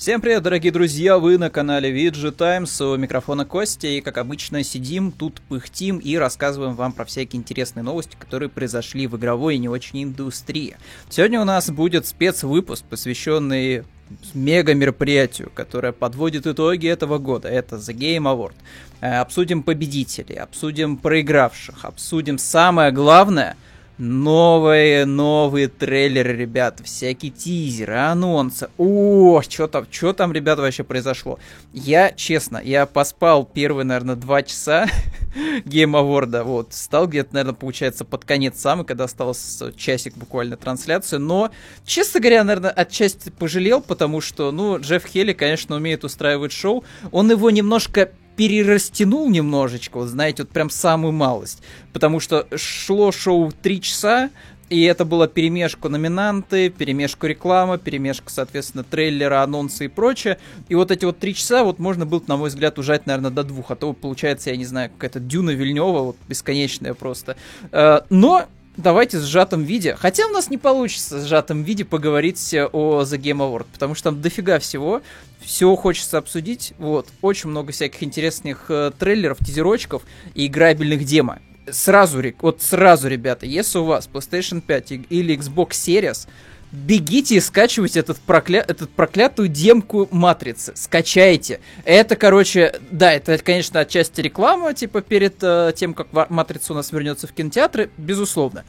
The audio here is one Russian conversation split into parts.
Всем привет, дорогие друзья, вы на канале VG Times, у микрофона Костя, и как обычно сидим тут, пыхтим и рассказываем вам про всякие интересные новости, которые произошли в игровой и не очень индустрии. Сегодня у нас будет спецвыпуск, посвященный мега мероприятию, которое подводит итоги этого года. Это The Game Award. Э, обсудим победителей, обсудим проигравших, обсудим самое главное — Новые, новые трейлеры, ребята, всякие тизеры, анонсы. О, что там, что там, ребята, вообще произошло? Я, честно, я поспал первые, наверное, два часа Game Award, вот, стал где-то, наверное, получается, под конец самый, когда остался часик буквально трансляции, но, честно говоря, наверное, отчасти пожалел, потому что, ну, Джефф Хелли, конечно, умеет устраивать шоу, он его немножко перерастянул немножечко, вот знаете, вот прям самую малость. Потому что шло шоу три часа, и это было перемешку номинанты, перемешку реклама, перемешку, соответственно, трейлера, анонсы и прочее. И вот эти вот три часа вот можно было, на мой взгляд, ужать, наверное, до двух. А то получается, я не знаю, какая-то Дюна Вильнева, вот бесконечная просто. Э, но давайте в сжатом виде. Хотя у нас не получится в сжатом виде поговорить о The Game Award, потому что там дофига всего все хочется обсудить. Вот, очень много всяких интересных э, трейлеров, тизерочков и играбельных демо. Сразу, вот сразу, ребята, если у вас PlayStation 5 или Xbox Series, бегите и скачивайте этот, прокля... этот проклятую демку Матрицы. Скачайте. Это, короче, да, это, конечно, отчасти реклама, типа, перед э, тем, как Матрица у нас вернется в кинотеатры, безусловно.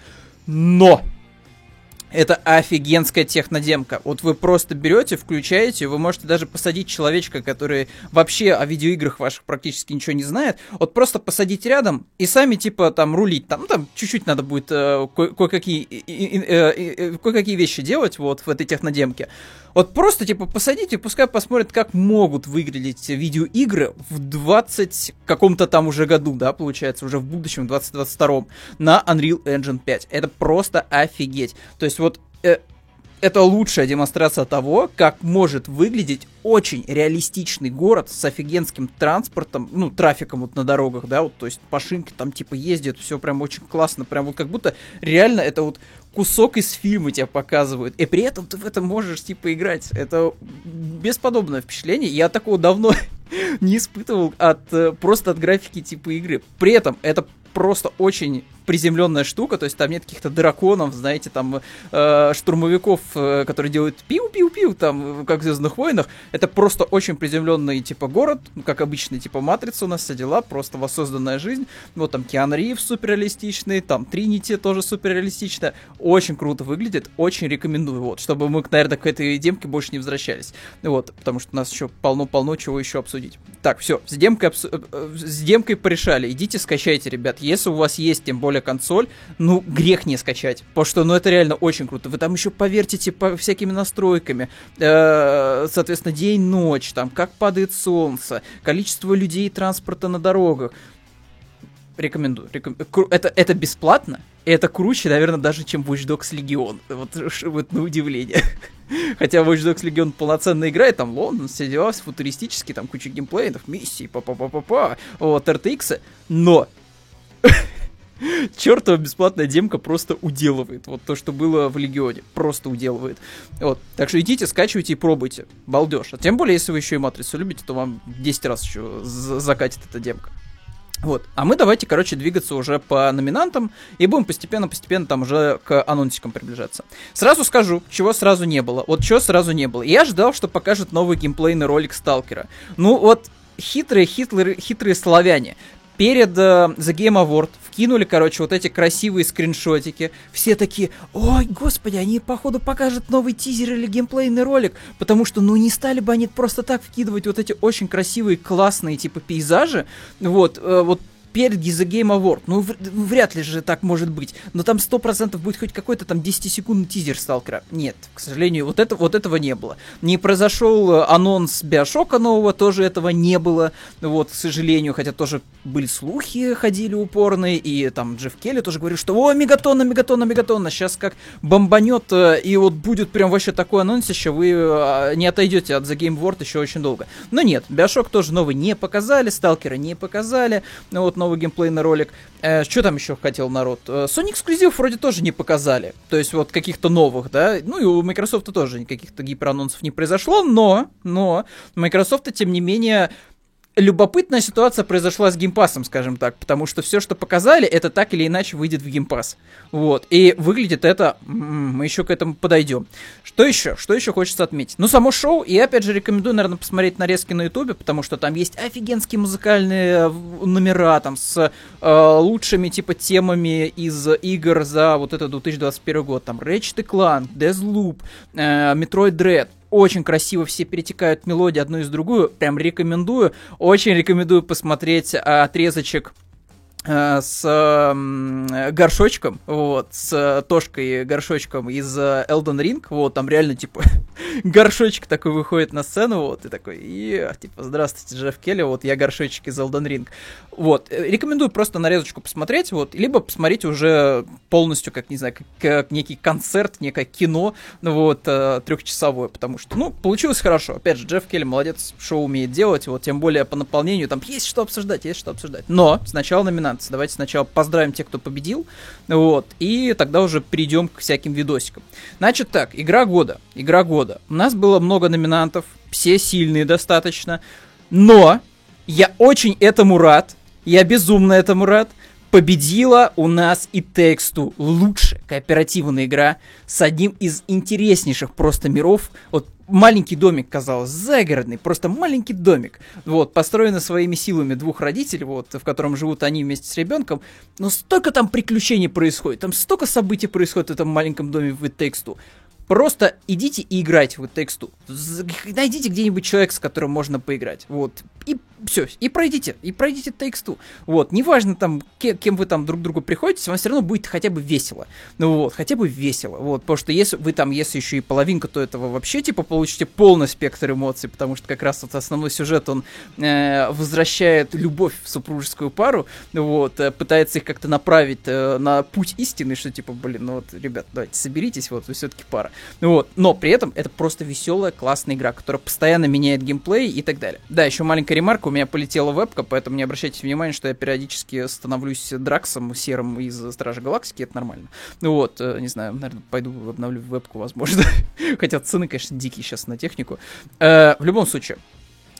Но это офигенская технодемка. Вот вы просто берете, включаете, вы можете даже посадить человечка, который вообще о видеоиграх ваших практически ничего не знает, вот просто посадить рядом и сами типа там рулить. Там, там чуть-чуть надо будет э, кое-какие, э, кое-какие вещи делать вот в этой технодемке. Вот просто, типа, посадите, пускай посмотрят, как могут выглядеть видеоигры в 20 каком-то там уже году, да, получается, уже в будущем, в 2022 на Unreal Engine 5. Это просто офигеть. То есть вот э, это лучшая демонстрация того, как может выглядеть очень реалистичный город с офигенским транспортом, ну, трафиком вот на дорогах, да, вот, то есть машинки там типа ездят, все прям очень классно, прям вот как будто реально это вот кусок из фильма тебя показывают, и при этом ты в этом можешь типа играть. Это бесподобное впечатление, я такого давно не испытывал от э, просто от графики типа игры. При этом это просто очень приземленная штука, то есть там нет каких-то драконов, знаете, там э, штурмовиков, э, которые делают пиу-пиу-пиу, там, как в Звездных войнах. Это просто очень приземленный, типа, город, как обычный, типа, Матрица у нас все дела, просто воссозданная жизнь. Вот там Киан Ривз суперреалистичный, там Тринити тоже суперреалистичная. Очень круто выглядит, очень рекомендую, вот, чтобы мы, наверное, к этой демке больше не возвращались. Вот, потому что у нас еще полно-полно чего еще обсудить. Так, все, с демкой, обсу... Э, э, с демкой порешали. Идите, скачайте, ребят. Если у вас есть, тем более, консоль, ну, грех не скачать. Потому что, ну, это реально очень круто. Вы там еще повертите по всякими настройками. Э, соответственно, день-ночь, там, как падает солнце, количество людей и транспорта на дорогах. Рекомендую. Реком... Это, это бесплатно, и это круче, наверное, даже, чем Watch Dogs Legion. Вот, вот на удивление. Хотя Watch Dogs Legion полноценно играет, там Лондон, все дела, футуристические, там куча геймплейнов, миссий, па-па-па-па-па, вот, RTX, но чертова бесплатная демка просто уделывает. Вот то, что было в Легионе. Просто уделывает. Вот. Так что идите, скачивайте и пробуйте. Балдеж. А тем более, если вы еще и Матрицу любите, то вам 10 раз еще закатит эта демка. Вот. А мы давайте, короче, двигаться уже по номинантам и будем постепенно-постепенно там уже к анонсикам приближаться. Сразу скажу, чего сразу не было. Вот чего сразу не было. Я ждал, что покажет новый геймплейный ролик Сталкера. Ну вот, хитрые, хитрые, хитрые славяне перед uh, The Game Award вкинули, короче, вот эти красивые скриншотики. Все такие, ой, господи, они, походу, покажут новый тизер или геймплейный ролик, потому что, ну, не стали бы они просто так вкидывать вот эти очень красивые, классные, типа, пейзажи, вот, э, вот перед The Game Award. Ну, ну, вряд ли же так может быть. Но там 100% будет хоть какой-то там 10-секундный тизер Сталкера. Нет, к сожалению, вот, это, вот этого не было. Не произошел э, анонс Биошока нового, тоже этого не было. Вот, к сожалению, хотя тоже были слухи, ходили упорные, и там Джефф Келли тоже говорил, что о, мегатонна, мегатонна, мегатонна, сейчас как бомбанет, э, и вот будет прям вообще такой анонс, еще вы э, не отойдете от The Game Award еще очень долго. Но нет, Биошок тоже новый не показали, Сталкера не показали, вот, новый геймплейный ролик. Э, что там еще хотел народ? Э, Sony эксклюзив вроде тоже не показали. То есть вот каких-то новых, да. Ну и у Microsoft тоже никаких-то гиперанонсов не произошло, но, но Microsoft, тем не менее, любопытная ситуация произошла с геймпасом, скажем так, потому что все, что показали, это так или иначе выйдет в геймпас. Вот. И выглядит это... Мы еще к этому подойдем. Что еще? Что еще хочется отметить? Ну, само шоу, и опять же рекомендую, наверное, посмотреть нарезки на ютубе, потому что там есть офигенские музыкальные э, номера, там, с э, лучшими, типа, темами из игр за вот этот 2021 год. Там Ratchet Clank, Deathloop, э, Metroid Dread, очень красиво все перетекают мелодии одну из другую. Прям рекомендую. Очень рекомендую посмотреть а, отрезочек с э, горшочком, вот, с Тошкой горшочком из э, Elden Ring, вот, там реально, типа, горшочек такой выходит на сцену, вот, и такой, и, типа, здравствуйте, Джефф Келли, вот, я горшочек из Elden Ring. Вот, э, рекомендую просто нарезочку посмотреть, вот, либо посмотреть уже полностью, как, не знаю, как, как некий концерт, некое кино, ну, вот, трехчасовое, потому что, ну, получилось хорошо. Опять же, Джефф Келли молодец, шоу умеет делать, вот, тем более по наполнению, там есть что обсуждать, есть что обсуждать. Но сначала номинация номинации. Давайте сначала поздравим тех, кто победил, вот, и тогда уже перейдем к всяким видосикам. Значит так, игра года, игра года. У нас было много номинантов, все сильные достаточно, но я очень этому рад, я безумно этому рад, победила у нас и тексту лучшая кооперативная игра с одним из интереснейших просто миров. Вот маленький домик, казалось, загородный, просто маленький домик, вот, построенный своими силами двух родителей, вот, в котором живут они вместе с ребенком, но столько там приключений происходит, там столько событий происходит в этом маленьком доме в тексту. Просто идите и играйте в тексту. Найдите где-нибудь человека, с которым можно поиграть. Вот. И все, и пройдите, и пройдите Takes Two. Вот, неважно там, кем, кем вы там друг другу приходите, вам все равно будет хотя бы весело. Ну вот, хотя бы весело. Вот, потому что если вы там, если еще и половинка, то этого вообще, типа, получите полный спектр эмоций, потому что как раз вот основной сюжет, он э, возвращает любовь в супружескую пару, вот, э, пытается их как-то направить э, на путь истины, что типа, блин, ну вот, ребят, давайте соберитесь, вот, вы все-таки пара. Вот, но при этом это просто веселая, классная игра, которая постоянно меняет геймплей и так далее. Да, еще маленькая ремарка, у меня полетела вебка, поэтому не обращайте внимания, что я периодически становлюсь Драксом серым из Стражи Галактики, это нормально. Ну вот, э, не знаю, наверное, пойду обновлю вебку, возможно. Хотя цены, конечно, дикие сейчас на технику. Э, в любом случае,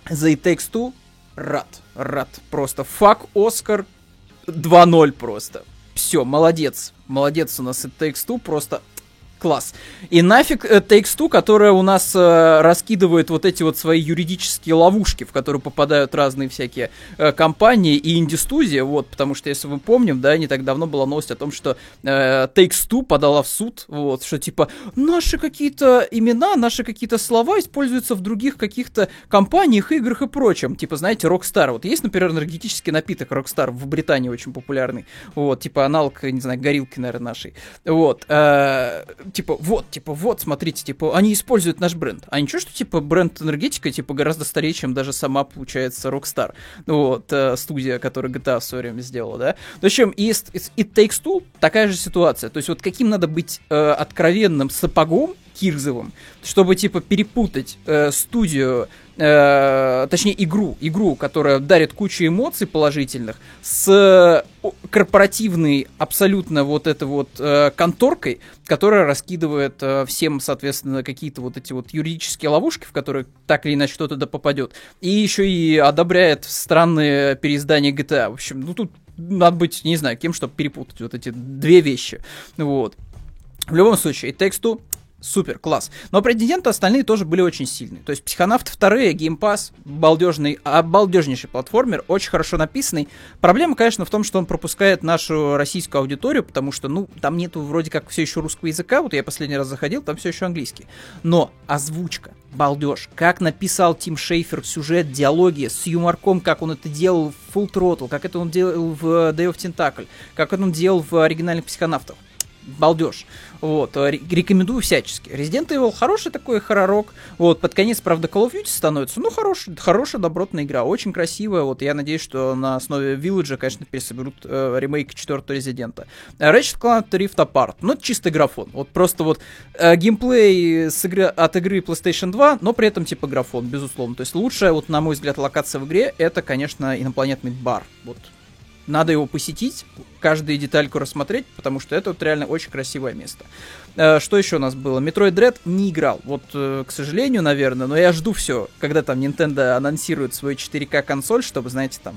The It Takes Two рад, рад. Просто фак Оскар 2-0 просто. Все, молодец. Молодец у нас It Takes Two, просто Класс. И нафиг э, Takes-Two, которая у нас э, раскидывает вот эти вот свои юридические ловушки, в которые попадают разные всякие э, компании и инди-студии, вот, потому что, если мы помним, да, не так давно была новость о том, что э, Takes-Two подала в суд, вот, что типа наши какие-то имена, наши какие-то слова используются в других каких-то компаниях, играх и прочем. Типа, знаете, Rockstar. Вот есть, например, энергетический напиток Rockstar в Британии очень популярный, вот, типа аналог, не знаю, горилки, наверное, нашей. Вот. Э, типа, вот, типа, вот, смотрите, типа, они используют наш бренд. А ничего, что, типа, бренд энергетика, типа, гораздо старее, чем даже сама, получается, Rockstar. Вот, э, студия, которая GTA в свое время сделала, да. В общем, и It Takes Two такая же ситуация. То есть, вот каким надо быть э, откровенным сапогом, Кирзовым, чтобы, типа, перепутать э, студию, э, точнее, игру, игру, которая дарит кучу эмоций положительных, с корпоративной абсолютно вот этой вот э, конторкой, которая раскидывает э, всем, соответственно, какие-то вот эти вот юридические ловушки, в которые так или иначе кто-то да попадет, и еще и одобряет странные переиздания GTA. В общем, ну тут надо быть, не знаю, кем, чтобы перепутать вот эти две вещи. Вот. В любом случае, и тексту Супер, класс. Но претенденты остальные тоже были очень сильные. То есть психонавты вторые, геймпас, балдежный, обалдежнейший платформер, очень хорошо написанный. Проблема, конечно, в том, что он пропускает нашу российскую аудиторию, потому что, ну, там нету вроде как все еще русского языка. Вот я последний раз заходил, там все еще английский. Но озвучка, балдеж, как написал Тим Шейфер сюжет, диалоги с юморком, как он это делал в Full Throttle, как это он делал в Day of Tentacle, как это он делал в оригинальных психонавтах балдеж. Вот, э, рекомендую всячески. Resident Evil хороший такой хорророк. Вот, под конец, правда, Call of Duty становится, ну, хороший, хорошая, добротная игра, очень красивая. Вот, я надеюсь, что на основе Village, конечно, пересоберут э, ремейк четвертого Резидента. Ratchet Clank Rift Apart, ну, это чистый графон. Вот, просто вот э, геймплей с игры, от игры PlayStation 2, но при этом, типа, графон, безусловно. То есть, лучшая, вот, на мой взгляд, локация в игре, это, конечно, инопланетный бар. Вот, надо его посетить, каждую детальку рассмотреть, потому что это вот реально очень красивое место. Э, что еще у нас было? Metroid Dread не играл. Вот, э, к сожалению, наверное, но я жду все, когда там Nintendo анонсирует свою 4К консоль, чтобы, знаете, там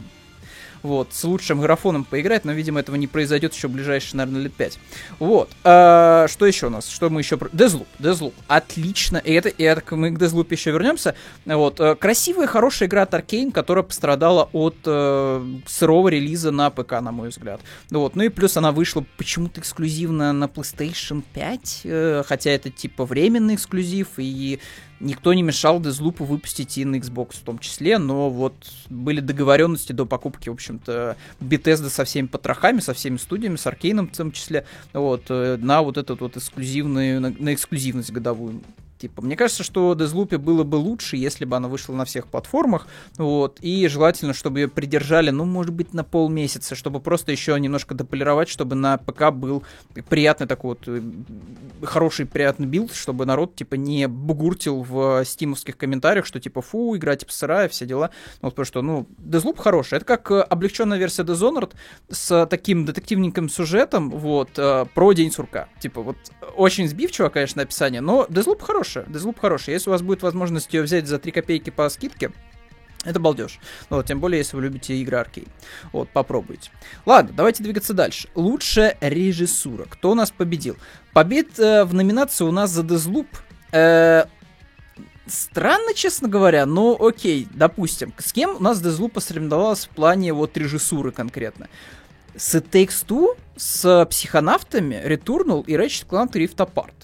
вот, с лучшим графоном поиграть, но, видимо, этого не произойдет еще в ближайшие, наверное, лет 5. Вот. А, что еще у нас? Что мы еще... Дезлуп. Дезлуп. Отлично. И это, и это мы к Дезлуп еще вернемся. Вот. Э, красивая, хорошая игра от Arkane, которая пострадала от э, сырого релиза на ПК, на мой взгляд. Вот. Ну и плюс она вышла почему-то эксклюзивно на PlayStation 5, э, хотя это типа временный эксклюзив, и Никто не мешал Дезлупу выпустить и на Xbox в том числе, но вот были договоренности до покупки, в общем-то, Bethesda со всеми потрохами, со всеми студиями, с Arkane ом в том числе, вот, э, на вот этот вот эксклюзивную, на, на эксклюзивность годовую. Типа, мне кажется, что Deathloop было бы лучше, если бы она вышла на всех платформах, вот, и желательно, чтобы ее придержали, ну, может быть, на полмесяца, чтобы просто еще немножко дополировать, чтобы на ПК был приятный такой вот, э, хороший, приятный билд, чтобы народ, типа, не бугуртил в стимовских комментариях, что, типа, фу, игра, типа, сырая, все дела, вот, потому что, ну, Deathloop хороший, это как э, облегченная версия Dishonored с таким детективненьким сюжетом, вот, э, про День сурка, типа, вот, очень сбивчиво, конечно, описание, но Deathloop хороший, хорошая, Deathloop хорошая. Если у вас будет возможность ее взять за 3 копейки по скидке, это балдеж. Ну, вот, тем более, если вы любите игры аркей. Вот, попробуйте. Ладно, давайте двигаться дальше. Лучшая режиссура. Кто у нас победил? Побед э, в номинации у нас за Deathloop. Э, странно, честно говоря, но окей, допустим. С кем у нас Deathloop посоревновалась в плане вот режиссуры конкретно? С It Takes Two, с психонавтами, Returnal и Ratchet Clank Rift Apart.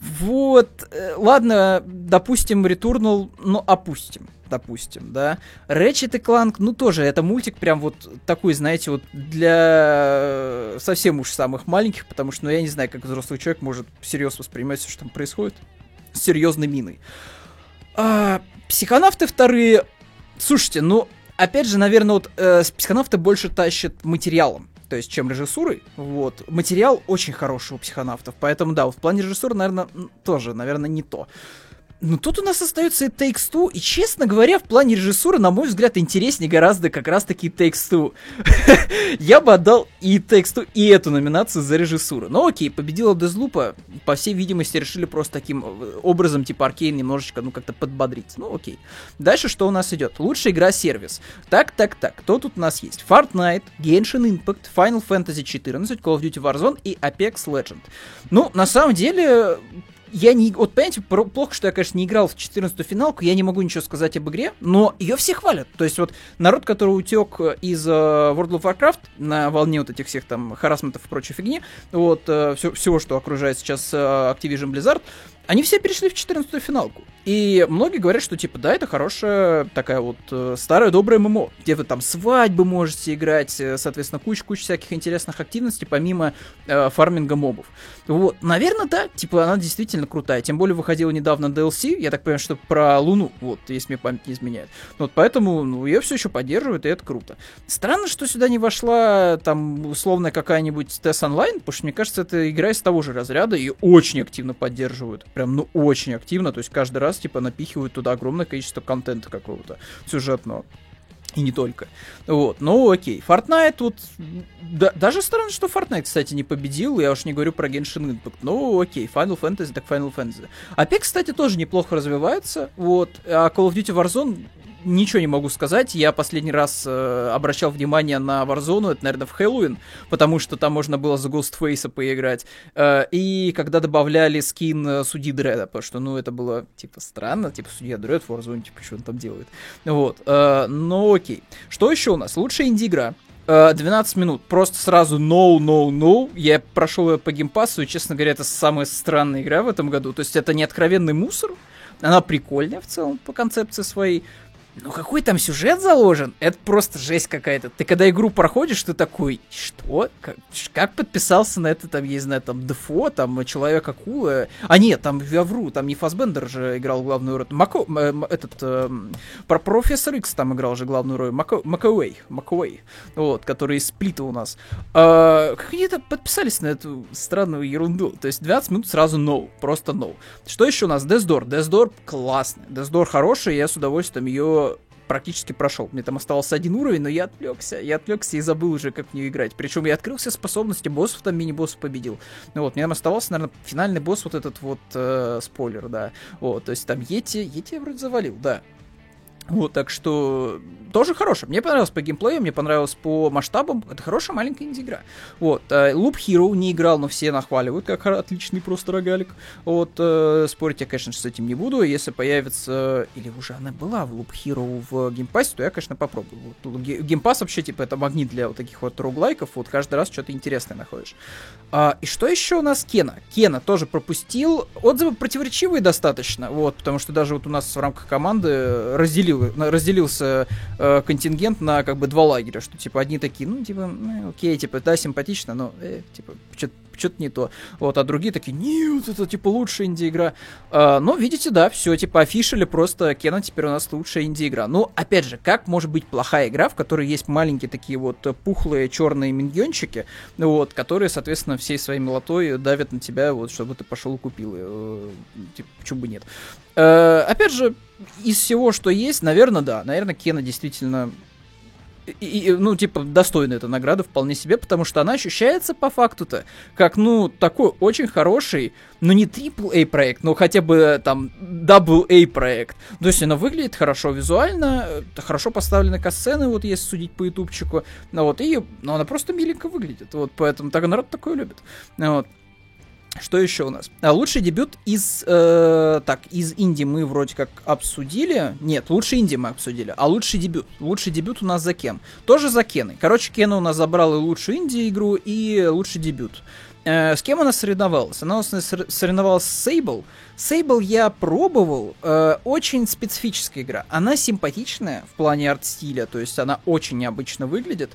Вот, э, ладно, допустим, Returnal, ну, опустим, допустим, да. Ratchet и Clank, ну, тоже, это мультик прям вот такой, знаете, вот для совсем уж самых маленьких, потому что, ну, я не знаю, как взрослый человек может всерьез воспринимать все, что там происходит, с серьезной миной. А, психонавты вторые, слушайте, ну, опять же, наверное, вот э, психонавты больше тащат материалом то есть чем режиссурой. Вот. Материал очень хороший у психонавтов, поэтому да, в плане режиссуры, наверное, тоже, наверное, не то. Но тут у нас остается и Takes Two, и, честно говоря, в плане режиссуры, на мой взгляд, интереснее гораздо как раз-таки Takes Two. Я бы отдал и Takes Two, и эту номинацию за режиссуру. Но окей, победила Дезлупа, по всей видимости, решили просто таким э, образом, типа Аркейн, немножечко, ну, как-то подбодрить. Ну, окей. Дальше что у нас идет? Лучшая игра-сервис. Так, так, так, кто тут у нас есть? Fortnite, Genshin Impact, Final Fantasy 14, Call of Duty Warzone и Apex Legend. Ну, на самом деле, я не... Вот, понимаете, плохо, что я, конечно, не играл в 14-ю финалку, я не могу ничего сказать об игре, но ее все хвалят. То есть вот народ, который утек из uh, World of Warcraft на волне вот этих всех там харасментов и прочей фигни, вот, uh, все, всего, что окружает сейчас uh, Activision Blizzard, они все перешли в 14-ю финалку. И многие говорят, что типа, да, это хорошая такая вот э, старая добрая ММО, где вы там свадьбы можете играть, э, соответственно, куча-куча всяких интересных активностей, помимо э, фарминга мобов. Вот, наверное, да, типа, она действительно крутая. Тем более выходила недавно DLC, я так понимаю, что про Луну, вот, если мне память не изменяет. Вот, поэтому, ну, ее все еще поддерживают, и это круто. Странно, что сюда не вошла там условная какая-нибудь TES Online, потому что, мне кажется, это игра из того же разряда, и очень активно поддерживают. Прям, ну, очень активно, то есть каждый раз типа, напихивают туда огромное количество контента какого-то сюжетного. И не только. Вот, ну окей. Fortnite тут... Да, даже странно, что Fortnite, кстати, не победил. Я уж не говорю про Genshin Impact. Ну окей, Final Fantasy так Final Fantasy. Apex, кстати, тоже неплохо развивается. Вот. А Call of Duty Warzone ничего не могу сказать. Я последний раз э, обращал внимание на Warzone, это, наверное, в Хэллоуин, потому что там можно было за Ghostface поиграть. Э, и когда добавляли скин э, Судьи Дреда, потому что, ну, это было, типа, странно, типа, Судья Дред в Warzone, типа, что он там делает. Вот. Э, ну, окей. Что еще у нас? Лучшая инди-игра. 12 э, минут, просто сразу no, no, no. Я прошел ее по геймпасу, и, честно говоря, это самая странная игра в этом году. То есть это не откровенный мусор, она прикольная в целом по концепции своей, ну какой там сюжет заложен? Это просто жесть какая-то. Ты когда игру проходишь, ты такой, что? Как, как подписался на это, там, я не знаю, там, Дефо, там, Человек-акула? А нет, там, я вру, там не Фасбендер же играл главную роль. Мако, э, этот, э, про Профессор Икс там играл же главную роль. Мако, Макауэй, Макауэй, вот, который из Сплита у нас. Э, как они-то подписались на эту странную ерунду? То есть 12 минут сразу no, просто no. Что еще у нас? Death Door классный. Door хороший, я с удовольствием ее практически прошел. Мне там оставался один уровень, но я отвлекся. Я отвлекся и забыл уже, как в нее играть. Причем я открыл все способности, боссов там, мини-боссов победил. Ну вот, мне там оставался, наверное, финальный босс, вот этот вот э, спойлер, да. Вот, то есть там Йети, Йети я вроде завалил, да. Вот, так что тоже хорошая. Мне понравилось по геймплею, мне понравилось по масштабам. Это хорошая маленькая инди-игра. Вот. Э, Loop Hero не играл, но все нахваливают, как отличный просто рогалик. Вот. Э, спорить я, конечно, с этим не буду. Если появится... Или уже она была в Loop Hero в Game Pass е, то я, конечно, попробую. Вот. Game Pass вообще, типа, это магнит для вот таких вот roguelike ов. Вот каждый раз что-то интересное находишь. А, и что еще у нас Kena? Kena тоже пропустил. Отзывы противоречивые достаточно. Вот. Потому что даже вот у нас в рамках команды разделил, разделился э, контингент на как бы два лагеря, что типа одни такие, ну типа, ну, окей, типа, да, симпатично, но э, типа, что-то не то. Вот, а другие такие, нет, это типа лучшая инди-игра. А, но видите, да, все, типа афишили просто Кена теперь у нас лучшая инди-игра. Ну, опять же, как может быть плохая игра, в которой есть маленькие такие вот пухлые черные миньончики, вот, которые, соответственно, всей своей милотой давят на тебя, вот, чтобы ты пошел и купил. Э, типа, почему бы нет. Э, опять же, из всего, что есть, наверное, да. Наверное, Кена действительно и, и, ну, типа, достойна эта награда вполне себе, потому что она ощущается по факту-то как, ну, такой очень хороший, ну, не AAA проект, но хотя бы там AA проект. То есть она выглядит хорошо визуально, хорошо поставлены касцены, вот если судить по ютубчику, ну, вот, и, ну, она просто миленько выглядит, вот, поэтому так народ такое любит, вот. Что еще у нас? А, лучший дебют из... Э, так, из инди мы вроде как обсудили. Нет, лучший инди мы обсудили. А лучший дебют? Лучший дебют у нас за Кен. Тоже за Кеной. Короче, Кена у нас забрал лучшую инди игру, и лучший дебют. Э, с кем она соревновалась? Она у нас соревновалась с Sable. Sable я пробовал. Э, очень специфическая игра. Она симпатичная в плане арт-стиля, то есть она очень необычно выглядит.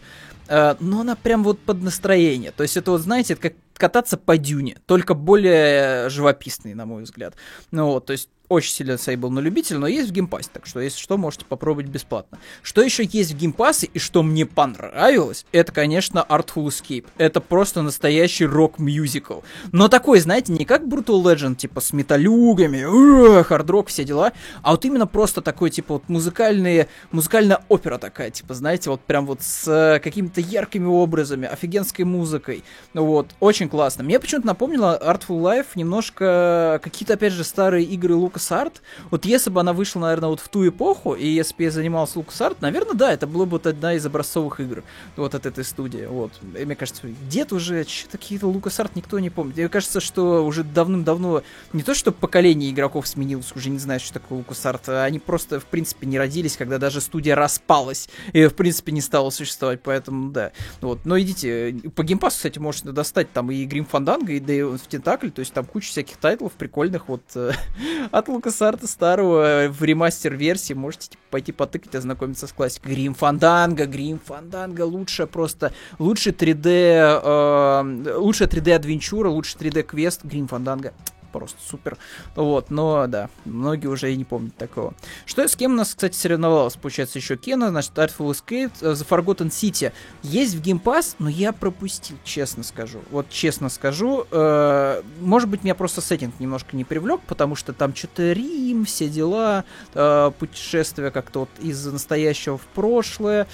Э, но она прям вот под настроение. То есть это вот, знаете, это как кататься по дюне, только более живописный, на мой взгляд. Ну вот, то есть очень сильно Sable на любителя, но есть в Game Pass е, так что если что, можете попробовать бесплатно. Что еще есть в Game Pass е и что мне понравилось, это, конечно, Artful Escape. Это просто настоящий рок-мюзикл. Но такой, знаете, не как Brutal Legend, типа с металюгами, хард-рок, все дела, а вот именно просто такой, типа, вот музыкальные, музыкальная опера такая, типа, знаете, вот прям вот с э, какими-то яркими образами, офигенской музыкой. Вот, очень классно. Мне почему-то напомнило Artful Life немножко какие-то, опять же, старые игры Лука LucasArt, вот если бы она вышла, наверное, вот в ту эпоху, и если бы я занимался LucasArt, наверное, да, это было бы вот одна из образцовых игр вот от этой студии, вот. И мне кажется, дед уже, что-то какие-то LucasArt никто не помнит. Мне кажется, что уже давным-давно не то, что поколение игроков сменилось, уже не знаю, что такое LucasArt, а они просто, в принципе, не родились, когда даже студия распалась и, в принципе, не стала существовать, поэтому, да. Вот. Но идите, по Game Pass у, кстати, можете достать там и Grim Fandango, и Day of Tentacle, то есть там куча всяких тайтлов прикольных вот э, от LucasArts старого э, в ремастер-версии. Можете типа, пойти потыкать, ознакомиться с классикой. Grim Fandango, Grim Fandango лучше просто, лучше 3D, э, лучше 3D адвенчура, лучше 3D квест, Грим Фанданга просто супер. Вот, но да, многие уже и не помнят такого. Что с кем у нас, кстати, соревновалась? Получается, еще Кена, значит, Artful Escape, э, The Forgotten City. Есть в Game Pass, но я пропустил, честно скажу. Вот честно скажу, э, может быть, меня просто сеттинг немножко не привлек, потому что там что-то Рим, все дела, э, путешествия как-то вот из настоящего в прошлое.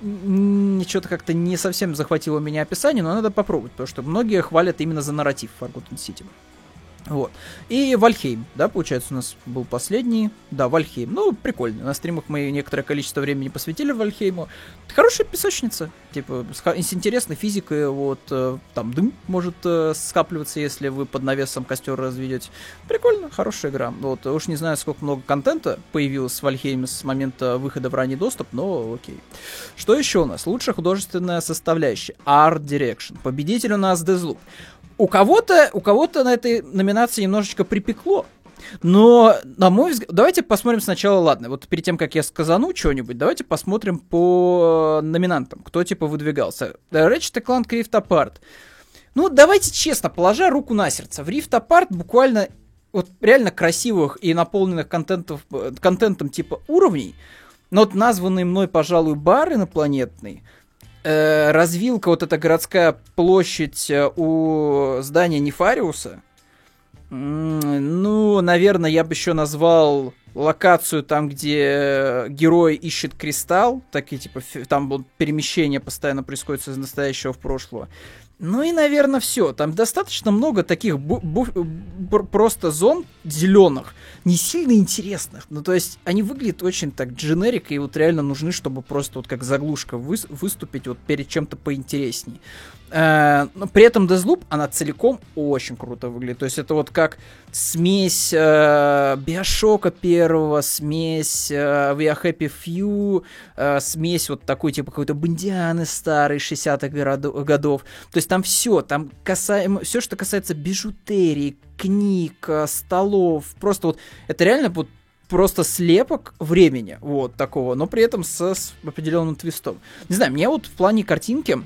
Что-то как-то не совсем захватило меня описание, но надо попробовать, потому что многие хвалят именно за нарратив Forgotten City. Вот. И Valheim, да, получается, у нас был последний. Да, Valheim. Ну, прикольно. На стримах мы некоторое количество времени посвятили Valheim у. Хорошая песочница. Типа, с интересной физикой. Вот, э, там дым может э, скапливаться, если вы под навесом костер разведете. Прикольно, хорошая игра. Вот, уж не знаю, сколько много контента появилось в Valheim е с момента выхода в ранний доступ, но окей. Что еще у нас? Лучшая художественная составляющая. Art Direction. Победитель у нас Deathloop у кого-то, у кого-то на этой номинации немножечко припекло. Но, на мой взгляд, давайте посмотрим сначала, ладно, вот перед тем, как я сказану что-нибудь, давайте посмотрим по номинантам, кто типа выдвигался. Ratchet Clank Rift Apart. Ну, давайте честно, положа руку на сердце, в Rift Apart буквально вот реально красивых и наполненных контентов, контентом типа уровней, но вот названный мной, пожалуй, бар инопланетный – э, развилка, вот эта городская площадь э, у здания Нефариуса, ну, наверное, я бы еще назвал локацию там, где герой ищет кристалл, такие типа там вот перемещение постоянно происходит из настоящего в прошлое. Ну и, наверное, все. Там достаточно много таких просто зон зеленых, не сильно интересных. Ну, то есть, они выглядят очень так дженерик, и вот реально нужны, чтобы просто вот как заглушка вы выступить вот перед чем-то поинтересней. Э, но при этом Deathloop, она целиком очень круто выглядит. То есть это вот как смесь э, Биошока первого, смесь э, We Are Happy Few, э, смесь вот такой типа какой-то Бондианы старый 60-х годов. То есть там все, там касаемо, все, что касается бижутерии, книг, э, столов, просто вот это реально вот просто слепок времени, вот такого, но при этом с, с определенным твистом. Не знаю, мне вот в плане картинки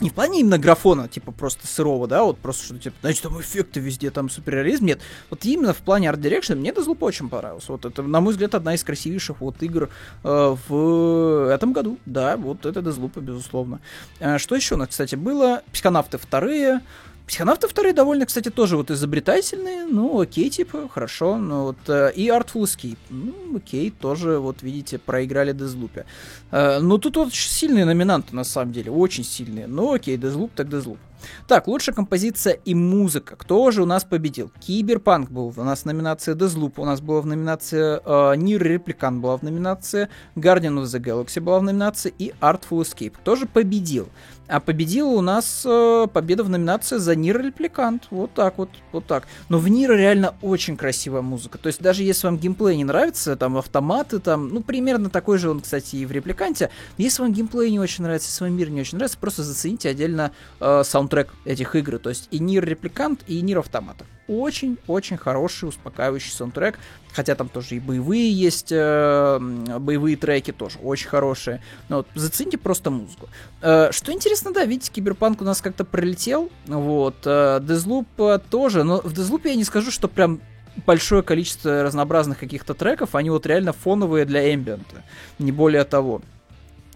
не в плане именно графона, типа просто сырого, да, вот просто что типа, значит, там эффекты везде, там суперреализм, нет. Вот именно в плане art direction мне Deathloop очень понравился. Вот это, на мой взгляд, одна из красивейших вот игр э, в этом году. Да, вот это Deathloop, безусловно. Э, что еще у нас, кстати, было? Психонавты вторые, Психонавты вторые довольно, кстати, тоже вот изобретательные, ну, окей, типа, хорошо, ну, вот, э, и Artful Escape, ну, окей, тоже, вот, видите, проиграли Deathloop. Э, ну, тут вот очень сильные номинанты, на самом деле, очень сильные, ну, окей, Deathloop так Deathloop. Так, лучшая композиция и музыка. Кто же у нас победил? Киберпанк был у нас в номинации Deathloop, у нас была в номинации э, Нир Репликант была в номинации, Guardian of the Galaxy была в номинации и Artful Escape. Кто же победил? А победила у нас э, победа в номинации за NieR Replicant. Вот так вот, вот так. Но в NieR реально очень красивая музыка. То есть даже если вам геймплей не нравится, там автоматы, там, ну, примерно такой же он, кстати, и в Репликанте. Если вам геймплей не очень нравится, если вам мир не очень нравится, просто зацените отдельно э, саундтрек этих игр. То есть и NieR Replicant, и NieR Automata. Очень-очень хороший, успокаивающий саундтрек. Хотя там тоже и боевые есть, э, боевые треки тоже очень хорошие. Но вот зацените просто музыку. Э, что интересно, да, видите, Киберпанк у нас как-то пролетел. Вот. Э, э, тоже. Но в Deathloop я не скажу, что прям большое количество разнообразных каких-то треков, они вот реально фоновые для эмбиента, не более того.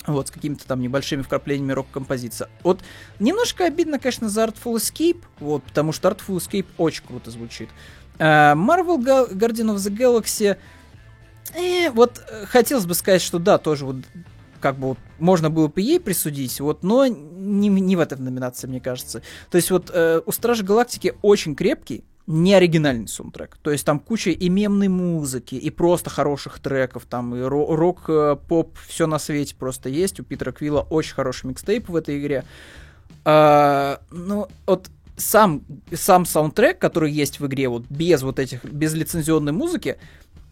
Вот, с какими-то там небольшими вкраплениями рок-композиции. Вот, немножко обидно, конечно, за Artful Escape, вот, потому что Artful Escape очень круто звучит. Uh, Marvel Guardian of the Galaxy, э, вот, хотелось бы сказать, что да, тоже вот, как бы вот, можно было бы ей присудить, вот, но не, не в этой номинации, мне кажется. То есть вот э, у Стражи Галактики очень крепкий, не оригинальный саундтрек. То есть там куча и мемной музыки, и просто хороших треков, там и рок, э, поп, все на свете просто есть. У Питера Квилла очень хороший микстейп в этой игре. А, ну, вот сам, сам саундтрек, который есть в игре, вот без вот этих, без лицензионной музыки,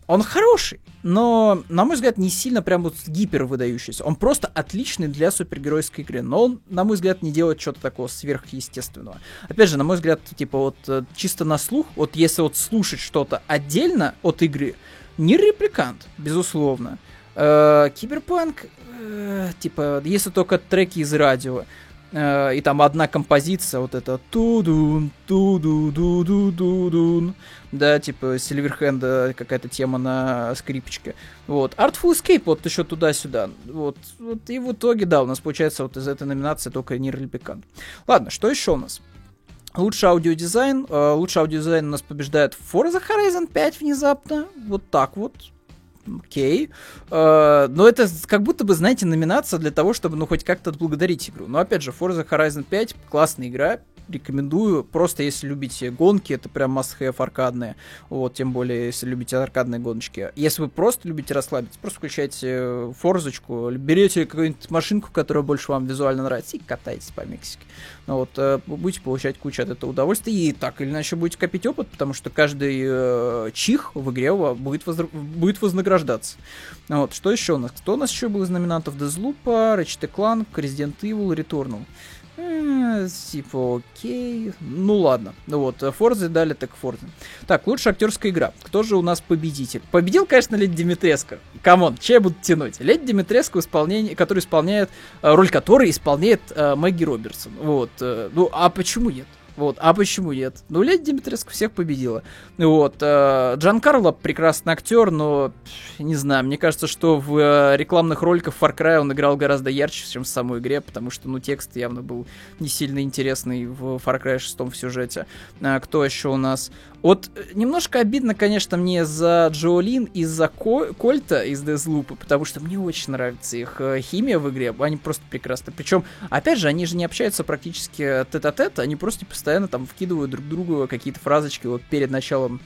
он хороший, но, на мой взгляд, не сильно прям вот гипер выдающийся. Он просто отличный для супергеройской игры, но он, на мой взгляд, не делает что-то такого сверхъестественного. Опять же, на мой взгляд, типа вот э, чисто на слух, вот если вот слушать что-то отдельно от игры, не репликант, безусловно. Э, киберпанк, э, типа, если только треки из радио, и там одна композиция, вот это тудун, туду ду ду ду дун да, типа Сильверхенда какая-то тема на скрипочке. Вот. Artful Escape вот еще туда-сюда. Вот. вот. И в итоге, да, у нас получается вот из этой номинации только NieR Replicant. Ладно, что еще у нас? Лучший аудиодизайн. Э, лучший аудиодизайн у нас побеждает Forza Horizon 5 внезапно. Вот так вот окей. Uh, но это как будто бы, знаете, номинация для того, чтобы, ну, хоть как-то отблагодарить игру. Но, опять же, Forza Horizon 5 классная игра, рекомендую. Просто если любите гонки, это прям must-have аркадные. Вот, тем более, если любите аркадные гоночки. Если вы просто любите расслабиться, просто включайте форзочку, берете какую-нибудь машинку, которая больше вам визуально нравится, и катайтесь по Мексике. Ну, вот, э, будете получать кучу от этого удовольствия, и так или иначе будете копить опыт, потому что каждый э, чих в игре будет, возра- будет вознаграждаться. Вот, что еще у нас? Кто у нас еще был из номинантов? Deathloop, Ratchet Clank, Resident Evil, Returnal. Э, типа, окей. Ну ладно. Ну вот, Форзы дали, так Форзы. Так, лучшая актерская игра. Кто же у нас победитель? Победил, конечно, Леди Димитреско. Come on, че я буду тянуть? Леди Димитреско, исполнение, который исполняет, э, роль которой исполняет э, Мэгги Робертсон. Вот. Э, ну, а почему нет? Вот. А почему нет? Ну, Леди Димитреску всех победила. Вот. Э, Джан Карло прекрасный актер, но не знаю, мне кажется, что в э, рекламных роликах Far Cry он играл гораздо ярче, чем в самой игре, потому что, ну, текст явно был не сильно интересный в Far Cry 6 в сюжете. А, кто еще у нас? Вот э, немножко обидно, конечно, мне за Джоолин и за Ко- Кольта из Дезлупа, потому что мне очень нравится их э, химия в игре, они просто прекрасны. Причем, опять же, они же не общаются практически тет-а-тет, они просто постоянно там вкидывают друг другу какие-то фразочки вот перед началом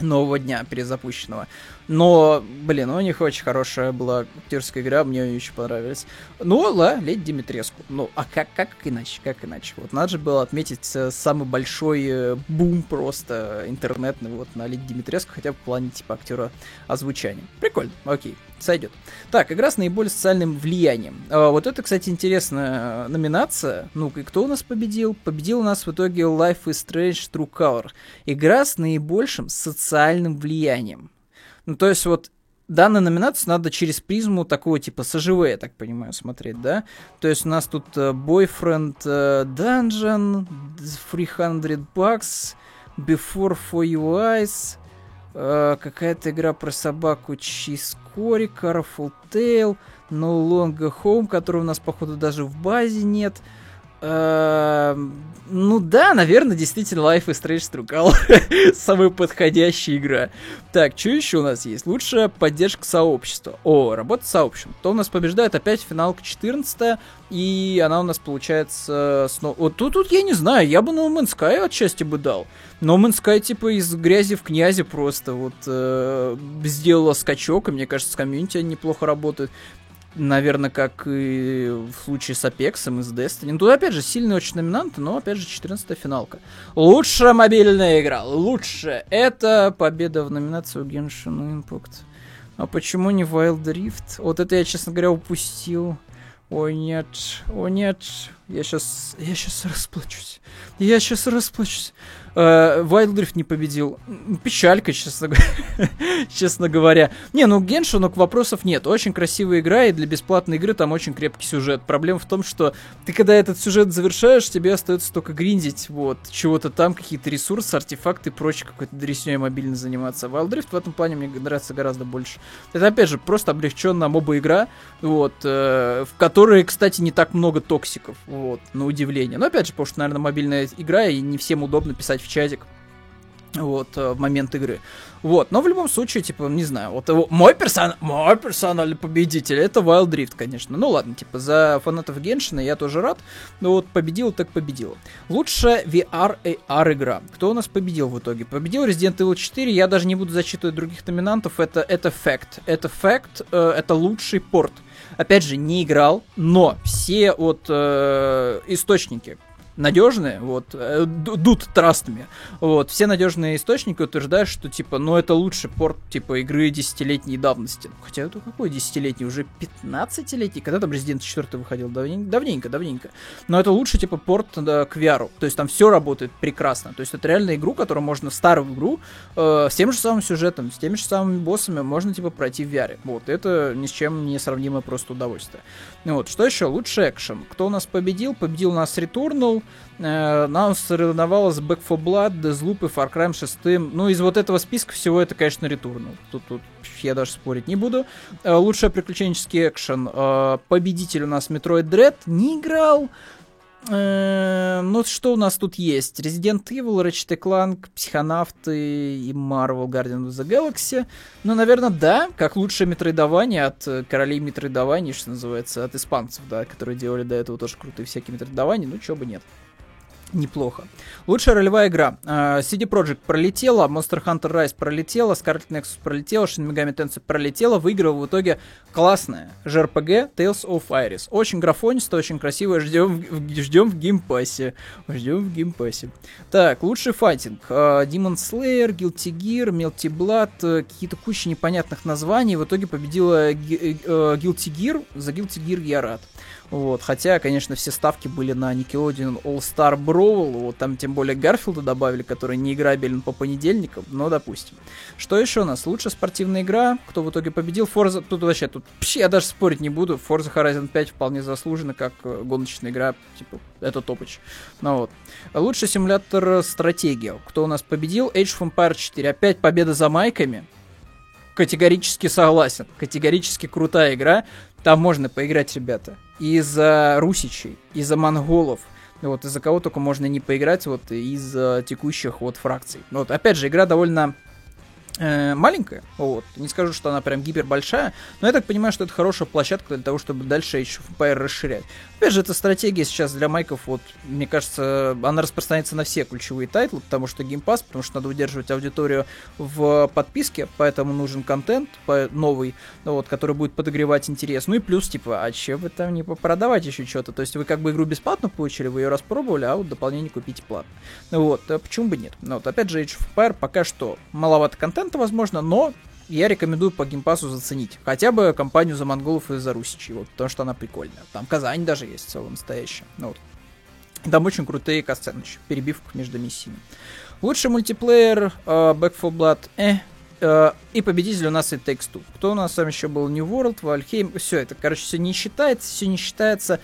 нового дня перезапущенного. Но, блин, у них очень хорошая была актерская игра, мне очень понравились. Ну, ла, Леди Димитреску. Ну, а как, как иначе, как иначе? Вот надо же было отметить э, самый большой э, бум просто интернетный вот на Леди Димитреску, хотя бы в плане типа актера озвучания. Прикольно, окей, сойдет. Так, игра с наиболее социальным влиянием. А, вот это, кстати, интересная номинация. Ну-ка, и кто у нас победил? Победил у нас в итоге Life is Strange True Color. Игра с наибольшим социальным влиянием. Ну, то есть вот данную номинацию надо через призму такого типа СЖВ, я так понимаю, смотреть, да? То есть у нас тут uh, Boyfriend uh, Dungeon, 300 bucks, Before For Your Eyes, uh, какая-то игра про собаку Чискори, Careful Tale, No Longer Home, которого у нас, походу, даже в базе нет. Эм, ну да, наверное, действительно Life is Strange Струкал. Самая подходящая игра. Так, что еще у нас есть? Лучшая поддержка сообщества. О, работа с сообществом. То у нас побеждает опять финалка 14 и она у нас получается снова... Вот тут, тут я не знаю, я бы No Man's Sky отчасти бы дал. No Man's Sky типа из грязи в князи просто вот э, сделала скачок, и мне кажется, с комьюнити они неплохо работают наверное, как и в случае с Апексом и с Destiny. Ну, тут, опять же, сильные очень номинанты, но, опять же, 14 финалка. Лучшая мобильная игра. Лучше. Это победа в номинации у Genshin Impact. А почему не Wild Rift? Вот это я, честно говоря, упустил. О нет, о нет, я сейчас, я сейчас расплачусь. Я сейчас расплачусь. Вайлдрифт э, не победил. Печалька, честно, честно говоря. Не, ну Геншину вопросов нет. Очень красивая игра, и для бесплатной игры там очень крепкий сюжет. Проблема в том, что ты когда этот сюжет завершаешь, тебе остается только гриндить вот чего-то там, какие-то ресурсы, артефакты и прочее, какой-то дресней мобильно заниматься. Wildrift в этом плане мне нравится гораздо больше. Это, опять же, просто облегченная моба-игра, вот, э, в которой, кстати, не так много токсиков, вот, на удивление. Но, опять же, потому что, наверное, мобильная игра, и не всем удобно писать в чатик вот, э, в момент игры. Вот, но в любом случае, типа, не знаю, вот его, мой, персон, мой персональный победитель, это Wild Rift, конечно. Ну ладно, типа, за фанатов Геншина я тоже рад, но вот победил, так победил. Лучшая VR AR игра. Кто у нас победил в итоге? Победил Resident Evil 4, я даже не буду зачитывать других номинантов, это, это факт. Это факт, э, это лучший порт. Опять же, не играл, но все вот э, источники, надежные, вот, э, дут трастами, вот, все надежные источники утверждают, что, типа, ну, это лучший порт, типа, игры десятилетней давности. Хотя это какой десятилетний? Уже 15-летний? Когда там Resident 4 выходил? Давненько, давненько, давненько. Но это лучший, типа, порт да, к VR. То есть там все работает прекрасно. То есть это реально игру, которую можно, старую игру, э, с тем же самым сюжетом, с теми же самыми боссами можно, типа, пройти в VR. Вот, это ни с чем не сравнимое просто удовольствие. Вот, что еще? Лучший экшен. Кто у нас победил? Победил у нас Returnal, э, нам соревновалась Back 4 Blood, Deathloop и Far Cry 6. Ну, из вот этого списка всего это, конечно, Returnal. Тут, тут я даже спорить не буду. Э, лучший приключенческий экшен. Э, победитель у нас Metroid Dread. Не играл. Э, ну, что у нас тут есть? Resident Evil, Ratchet Clank, Психонавты и Marvel Guardian of the Galaxy. Ну, наверное, да, как лучшее метроидвания от э, королей метроидвании, что называется, от испанцев, да, которые делали до этого тоже крутые всякие метроидвании, ну, чего бы нет неплохо. Лучшая ролевая игра. Э, CD Projekt пролетела, Monster Hunter Rise пролетела, Scarlet Nexus пролетела, Shin Megami Tensei пролетела, выиграла в итоге классная JRPG Tales of Arise. Очень графонисто, очень красиво, ждем, ждем в Game Pass е. Ждем в Game Pass е. Так, лучший файтинг. Uh, Demon Slayer, Guilty Gear, Melty Blood, uh, какие-то куча непонятных названий. В итоге победила uh, Guilty Gear. За Guilty Gear я рад. Вот, хотя, конечно, все ставки были на Nickelodeon All-Star Brawl, вот там тем более Гарфилда добавили, который не играбелен по понедельникам, но допустим. Что еще у нас? Лучшая спортивная игра, кто в итоге победил? Forza, тут вообще, тут пш, я даже спорить не буду, Forza Horizon 5 вполне заслуженно, как э, гоночная игра, типа, это топыч. Ну вот. Лучший симулятор стратегия. Кто у нас победил? Age of Empires 4. Опять победа за майками. Категорически согласен. Категорически крутая игра. Там можно поиграть, ребята. Из-за русичей, из-за монголов, вот из-за кого только можно не поиграть, вот из текущих вот фракций. Вот, опять же, игра довольно маленькая, вот, не скажу, что она прям гипер большая, но я так понимаю, что это хорошая площадка для того, чтобы дальше еще Empire расширять. Опять же, эта стратегия сейчас для майков, вот, мне кажется, она распространяется на все ключевые тайтлы, потому что Game Pass, потому что надо удерживать аудиторию в подписке, поэтому нужен контент новый, вот, который будет подогревать интерес. Ну и плюс, типа, а че вы там не продавать еще что-то? То есть вы как бы игру бесплатно получили, вы ее распробовали, а вот дополнение купите платно. Вот, а почему бы нет? Ну вот, опять же, Age of Empire пока что маловато контента, возможно, но я рекомендую по Game Pass у заценить. Хотя бы кампанию за монголов и за русичи, вот, потому что она прикольная. Там Казань даже есть целая настоящая. Ну, вот. Там очень крутые катсцены перебивка между миссиями. Лучший мультиплеер, э, Back 4 Blood, э, э, и победитель у нас и Takes Two. Кто у нас там еще был? New World, Valheim, все это, короче, все не считается, все не считается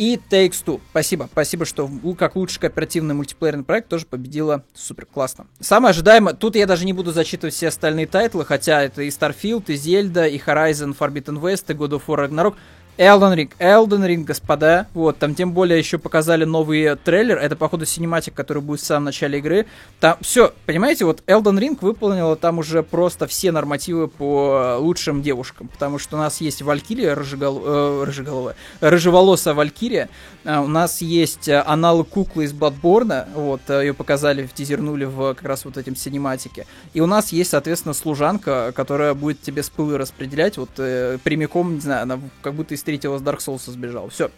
и Takes Two. Спасибо. Спасибо, что как лучший кооперативный мультиплеерный проект тоже победила. Супер, классно. Самое ожидаемое, тут я даже не буду зачитывать все остальные тайтлы, хотя это и Starfield, и Zelda, и Horizon Forbidden West, и God of War Ragnarok. Elden Ring, Elden Ring, господа. Вот, там тем более еще показали новый трейлер. Это, походу, синематик, который будет в самом начале игры. Там все, понимаете, вот Elden Ring выполнила там уже просто все нормативы по лучшим девушкам. Потому что у нас есть Валькирия, рыжегол... э, рыжеголовая, рыжеволосая Валькирия. А у нас есть э, аналог куклы из Bloodborne. Вот, э, ее показали, тизернули в как раз вот этим синематике. И у нас есть, соответственно, служанка, которая будет тебе с пылы распределять. Вот э, прямиком, не знаю, она как будто третьего с Dark Souls сбежал. Все.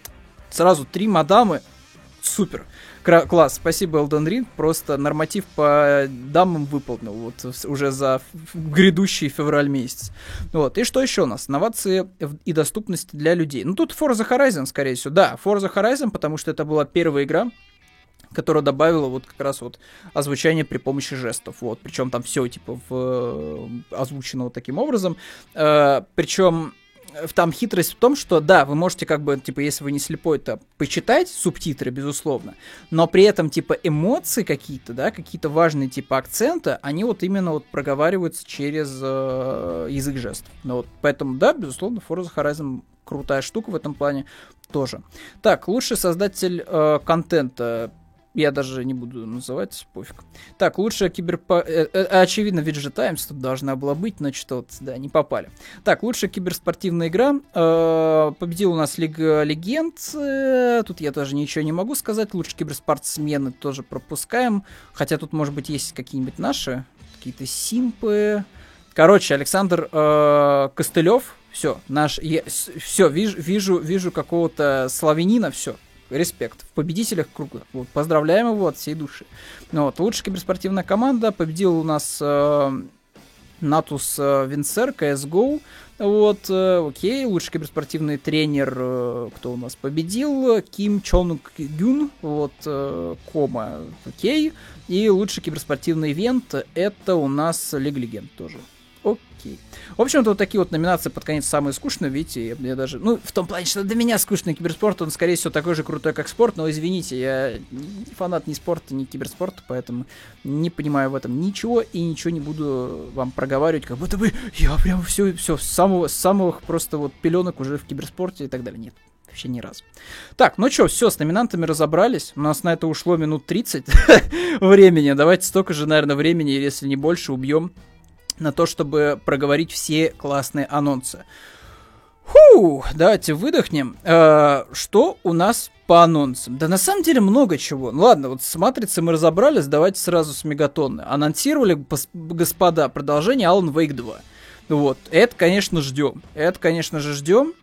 Сразу три мадамы. Супер. Кра- класс, спасибо, Elden Ring. Просто норматив по дамам выполнил вот уже за грядущий февраль месяц. Вот. И что еще у нас? Инновации и доступность для людей. Ну, тут Forza Horizon, скорее всего. Да, Forza Horizon, потому что это была первая игра, которая добавила вот как раз вот озвучание при помощи жестов, вот, причем там все типа в, э, озвучено вот таким образом, э, причем там хитрость в том, что да, вы можете как бы, типа, если вы не слепой, то почитать субтитры, безусловно, но при этом, типа, эмоции какие-то, да, какие-то важные, типа, акценты, они вот именно вот проговариваются через э, язык жестов. Ну, вот, поэтому, да, безусловно, Forza Horizon крутая штука в этом плане тоже. Так, лучший создатель э, контента я даже не буду называть, пофиг. Так, лучшая киберпо... Э, э, очевидно, Виджи Таймс тут должна была быть, что-то вот, да, не попали. Так, лучшая киберспортивная игра. Э, победил у нас Лига Легенд. Э, тут я тоже ничего не могу сказать. Лучшие киберспортсмены тоже пропускаем. Хотя тут, может быть, есть какие-нибудь наши, какие-то симпы. Короче, Александр э, Костылев. Все, наш... Я, все, вижу, вижу, вижу какого-то славянина, все респект. В победителях круга. Вот, поздравляем его от всей души. Ну, вот, лучшая киберспортивная команда. Победил у нас э, Натус э, Винсер, CSGO. Вот, э, окей, лучший киберспортивный тренер, э, кто у нас победил, Ким Чонг Гюн, вот, э, Кома, окей. И лучший киберспортивный ивент, это у нас Лига Легенд тоже. Окей. В общем-то, вот такие вот номинации под конец самые скучные, видите, я, я даже, ну, в том плане, что для меня скучный киберспорт, он, скорее всего, такой же крутой, как спорт, но, извините, я не фанат ни спорта, ни киберспорта, поэтому не понимаю в этом ничего и ничего не буду вам проговаривать, как будто бы я прям все, все, с самого, с самых просто вот пеленок уже в киберспорте и так далее. Нет, вообще ни разу. Так, ну что, все, с номинантами разобрались. У нас на это ушло минут 30 времени. Давайте столько же, наверное, времени, если не больше, убьем на то, чтобы проговорить все классные анонсы. Фу, давайте выдохнем. Э, что у нас по анонсам? Да на самом деле много чего. Ну ладно, вот с Матрицей мы разобрались, давайте сразу с Мегатонны. Анонсировали, господа, продолжение Alan Wake 2. Вот, это, конечно, ждем. Это, конечно же, ждем.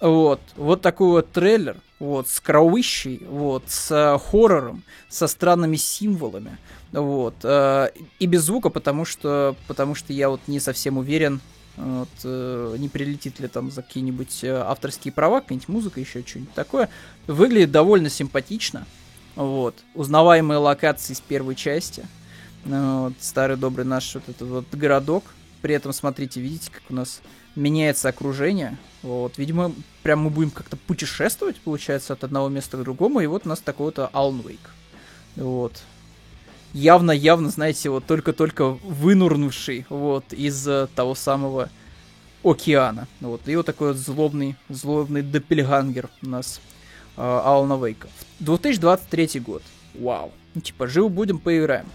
Вот, вот такой вот трейлер, вот, с кровищей, вот, с э, хоррором, со странными символами. Вот. Э, и без звука, потому что, потому что я вот не совсем уверен, Вот, э, не прилетит ли там за какие-нибудь э, авторские права, какая-нибудь музыка, еще что-нибудь такое. Выглядит довольно симпатично. Вот. Узнаваемые локации с первой части. Ну, вот, старый добрый наш вот этот вот городок. При этом, смотрите, видите, как у нас меняется окружение. Вот, видимо, прям мы будем как-то путешествовать, получается, от одного места к другому. И вот у нас такой вот Alan Wake. Вот. Явно-явно, знаете, вот только-только вынурнувший вот из uh, того самого океана. Вот. И вот такой вот злобный, злобный доппельгангер у нас uh, Алана Вейка. 2023 год. Вау. Ну, типа, живо будем, поиграем.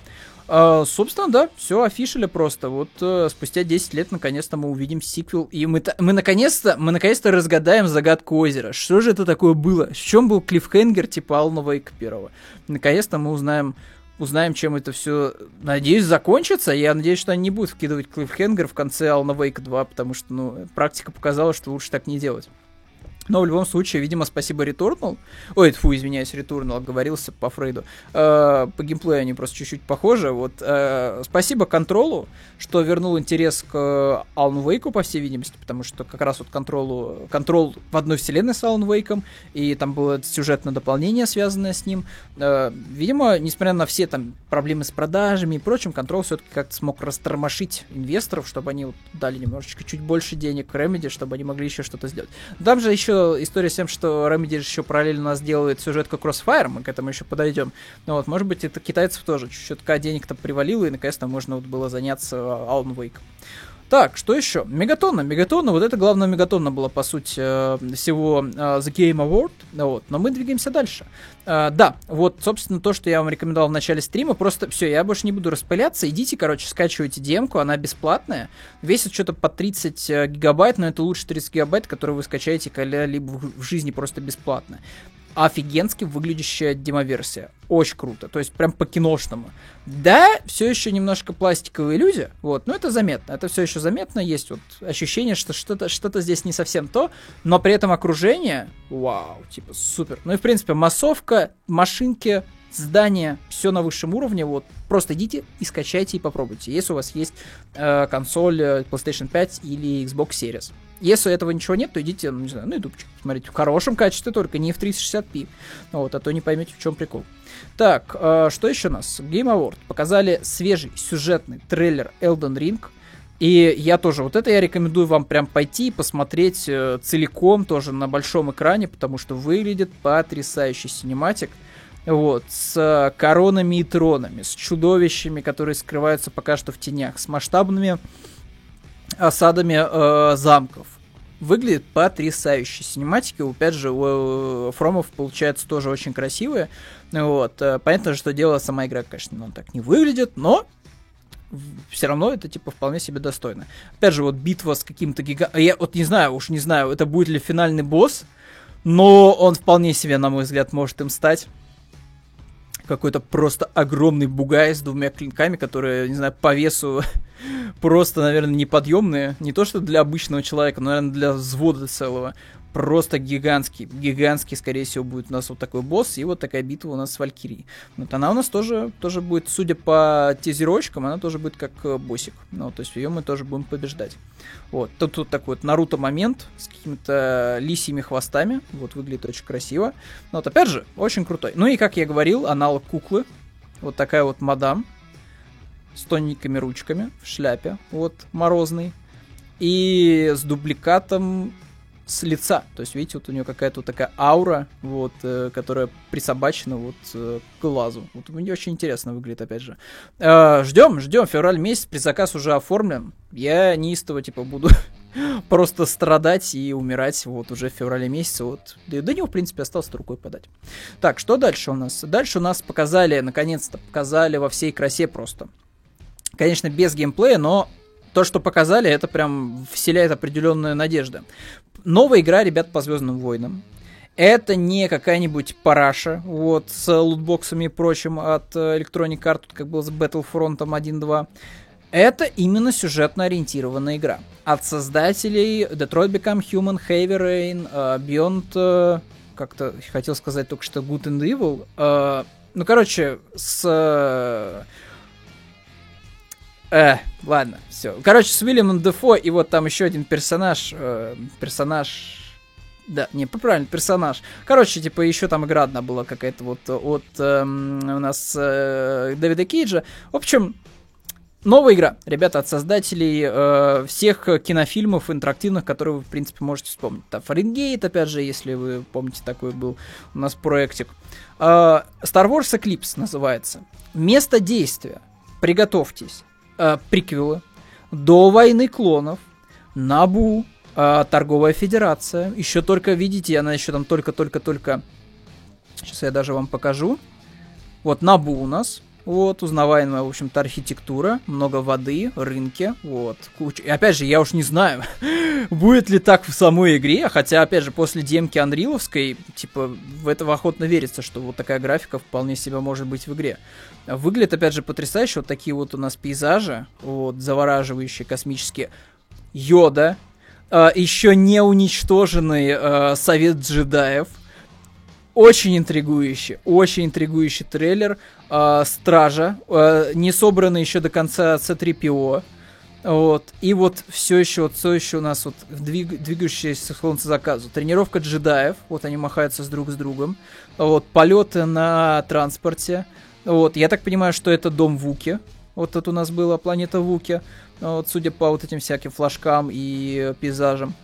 Uh, собственно, да, все офишили просто. Вот uh, спустя 10 лет наконец-то мы увидим сиквел, и мы, мы наконец-то мы наконец-то разгадаем загадку озера. Что же это такое было? В чем был клиффхенгер типа Алана Вейка первого? Наконец-то мы узнаем узнаем, чем это все, надеюсь, закончится. Я надеюсь, что они не будут вкидывать клиффхенгер в конце Алана Вейка 2, потому что, ну, практика показала, что лучше так не делать. Но в любом случае, видимо, спасибо Returnal. Ой, фу, извиняюсь, Returnal, оговорился по Фрейду. Э, по геймплею они просто чуть-чуть похожи. Вот, э, спасибо Контролу, что вернул интерес к Alan Wake, по всей видимости, потому что как раз вот Контролу, Контрол в одной вселенной с Alan Wake, и там было сюжетное дополнение, связанное с ним. Э, видимо, несмотря на все там проблемы с продажами и прочим, Контрол все-таки как-то смог растормошить инвесторов, чтобы они вот дали немножечко чуть больше денег Remedy, чтобы они могли еще что-то сделать. Там же еще история с тем, что Remedy еще параллельно у нас делает сюжетку Crossfire, мы к этому еще подойдем. Ну вот, может быть, это китайцев тоже чуть-чуть денег-то привалило, и наконец-то можно вот было заняться Alan Wake. Так, что еще? Мегатонна. Мегатонна, вот это главное Мегатонна была, по сути, э, всего э, The Game Award. Вот, но мы двигаемся дальше. Uh, да, вот, собственно, то, что я вам рекомендовал в начале стрима, просто все, я больше не буду распыляться, идите, короче, скачивайте демку, она бесплатная, весит что-то по 30 гигабайт, но это лучше 30 гигабайт, которые вы скачаете когда-либо в жизни просто бесплатно офигенски выглядящая демоверсия. Очень круто. То есть прям по-киношному. Да, все еще немножко пластиковая иллюзия, вот, но это заметно. Это все еще заметно. Есть вот ощущение, что что-то что здесь не совсем то, но при этом окружение, вау, типа супер. Ну и в принципе массовка, машинки, здание, все на высшем уровне. Вот просто идите и скачайте и попробуйте, если у вас есть э, консоль э, PlayStation 5 или Xbox Series. Если этого ничего нет, то идите, ну, не знаю, на YouTube смотрите в хорошем качестве только, не в 360p. Ну, вот, а то не поймете, в чем прикол. Так, э, что еще у нас? Game Award показали свежий сюжетный трейлер Elden Ring. И я тоже, вот это я рекомендую вам прям пойти и посмотреть э, целиком тоже на большом экране, потому что выглядит потрясающий синематик. Вот, с коронами и тронами, с чудовищами, которые скрываются пока что в тенях, с масштабными осадами э, замков. Выглядит потрясающе. Синематики, опять же, у Фромов получается тоже очень красивые. Вот. Э, понятно, что дело сама игра, конечно, он так не выглядит, но все равно это типа вполне себе достойно. Опять же, вот битва с каким-то гигантом. Я вот не знаю, уж не знаю, это будет ли финальный босс, но он вполне себе, на мой взгляд, может им стать какой-то просто огромный бугай с двумя клинками, которые, не знаю, по весу просто, наверное, неподъемные. Не то, что для обычного человека, но, наверное, для взвода целого просто гигантский, гигантский, скорее всего, будет у нас вот такой босс, и вот такая битва у нас с Валькирией. Вот она у нас тоже, тоже будет, судя по тизерочкам, она тоже будет как э, боссик. Ну, то есть ее мы тоже будем побеждать. Вот, тут, тут такой вот Наруто момент с какими-то лисьими хвостами, вот, выглядит очень красиво. Но вот, опять же, очень крутой. Ну и, как я говорил, аналог куклы, вот такая вот мадам, с тоненькими ручками в шляпе, вот, морозный, и с дубликатом с лица. То есть, видите, вот у нее какая-то вот такая аура, вот, э, которая присобачена вот э, к глазу. Вот мне очень интересно выглядит, опять же. Э, ждем, ждем, февраль месяц, предзаказ уже оформлен. Я неистово, типа, буду просто страдать и умирать вот уже в феврале месяце. Вот. Да, до него, в принципе, осталось рукой подать. Так, что дальше у нас? Дальше у нас показали, наконец-то, показали во всей красе просто. Конечно, без геймплея, но то, что показали, это прям вселяет определенную надежду новая игра, ребят, по Звездным войнам. Это не какая-нибудь параша, вот, с лутбоксами и прочим от э, Electronic Arts, как было с Battlefront 1.2. Это именно сюжетно ориентированная игра. От создателей Detroit Become Human, Heavy Rain, uh, Beyond... Uh, как-то хотел сказать только что Good and Evil. Ну, короче, с... Э, ладно, все. Короче, с Уильямом Дефо и вот там еще один персонаж, э, персонаж да, не, правильно, персонаж. Короче, типа, еще там игра одна была какая-то вот от эм, у нас э, Дэвида Кейджа. В общем, новая игра, ребята, от создателей э, всех кинофильмов интерактивных, которые вы, в принципе, можете вспомнить. Там Фаренгейт, опять же, если вы помните, такой был у нас проектик. Э, Star Wars Eclipse называется. Место действия. Приготовьтесь. Э, приквелы. До войны клонов. Набу, а, торговая федерация. Еще только, видите, она еще там только-только-только... Сейчас я даже вам покажу. Вот Набу у нас. Вот, узнаваемая, в общем-то, архитектура, много воды, рынки, вот, куча. И опять же, я уж не знаю, будет ли так в самой игре, хотя, опять же, после демки Анриловской, типа, в это охотно верится, что вот такая графика вполне себе может быть в игре. Выглядит, опять же, потрясающе, вот такие вот у нас пейзажи, вот, завораживающие, космические. Йода, э, еще не уничтоженный э, совет джедаев. Очень интригующий, очень интригующий трейлер. Э, Стража, э, не собранный еще до конца C3PO. Вот. И вот все еще, вот все еще у нас вот двиг, двигающиеся солнце заказу. Тренировка джедаев, вот они махаются с друг с другом. Вот, полеты на транспорте. Вот, я так понимаю, что это дом Вуки. Вот это у нас была планета Вуки. Вот, судя по вот этим всяким флажкам и пейзажам.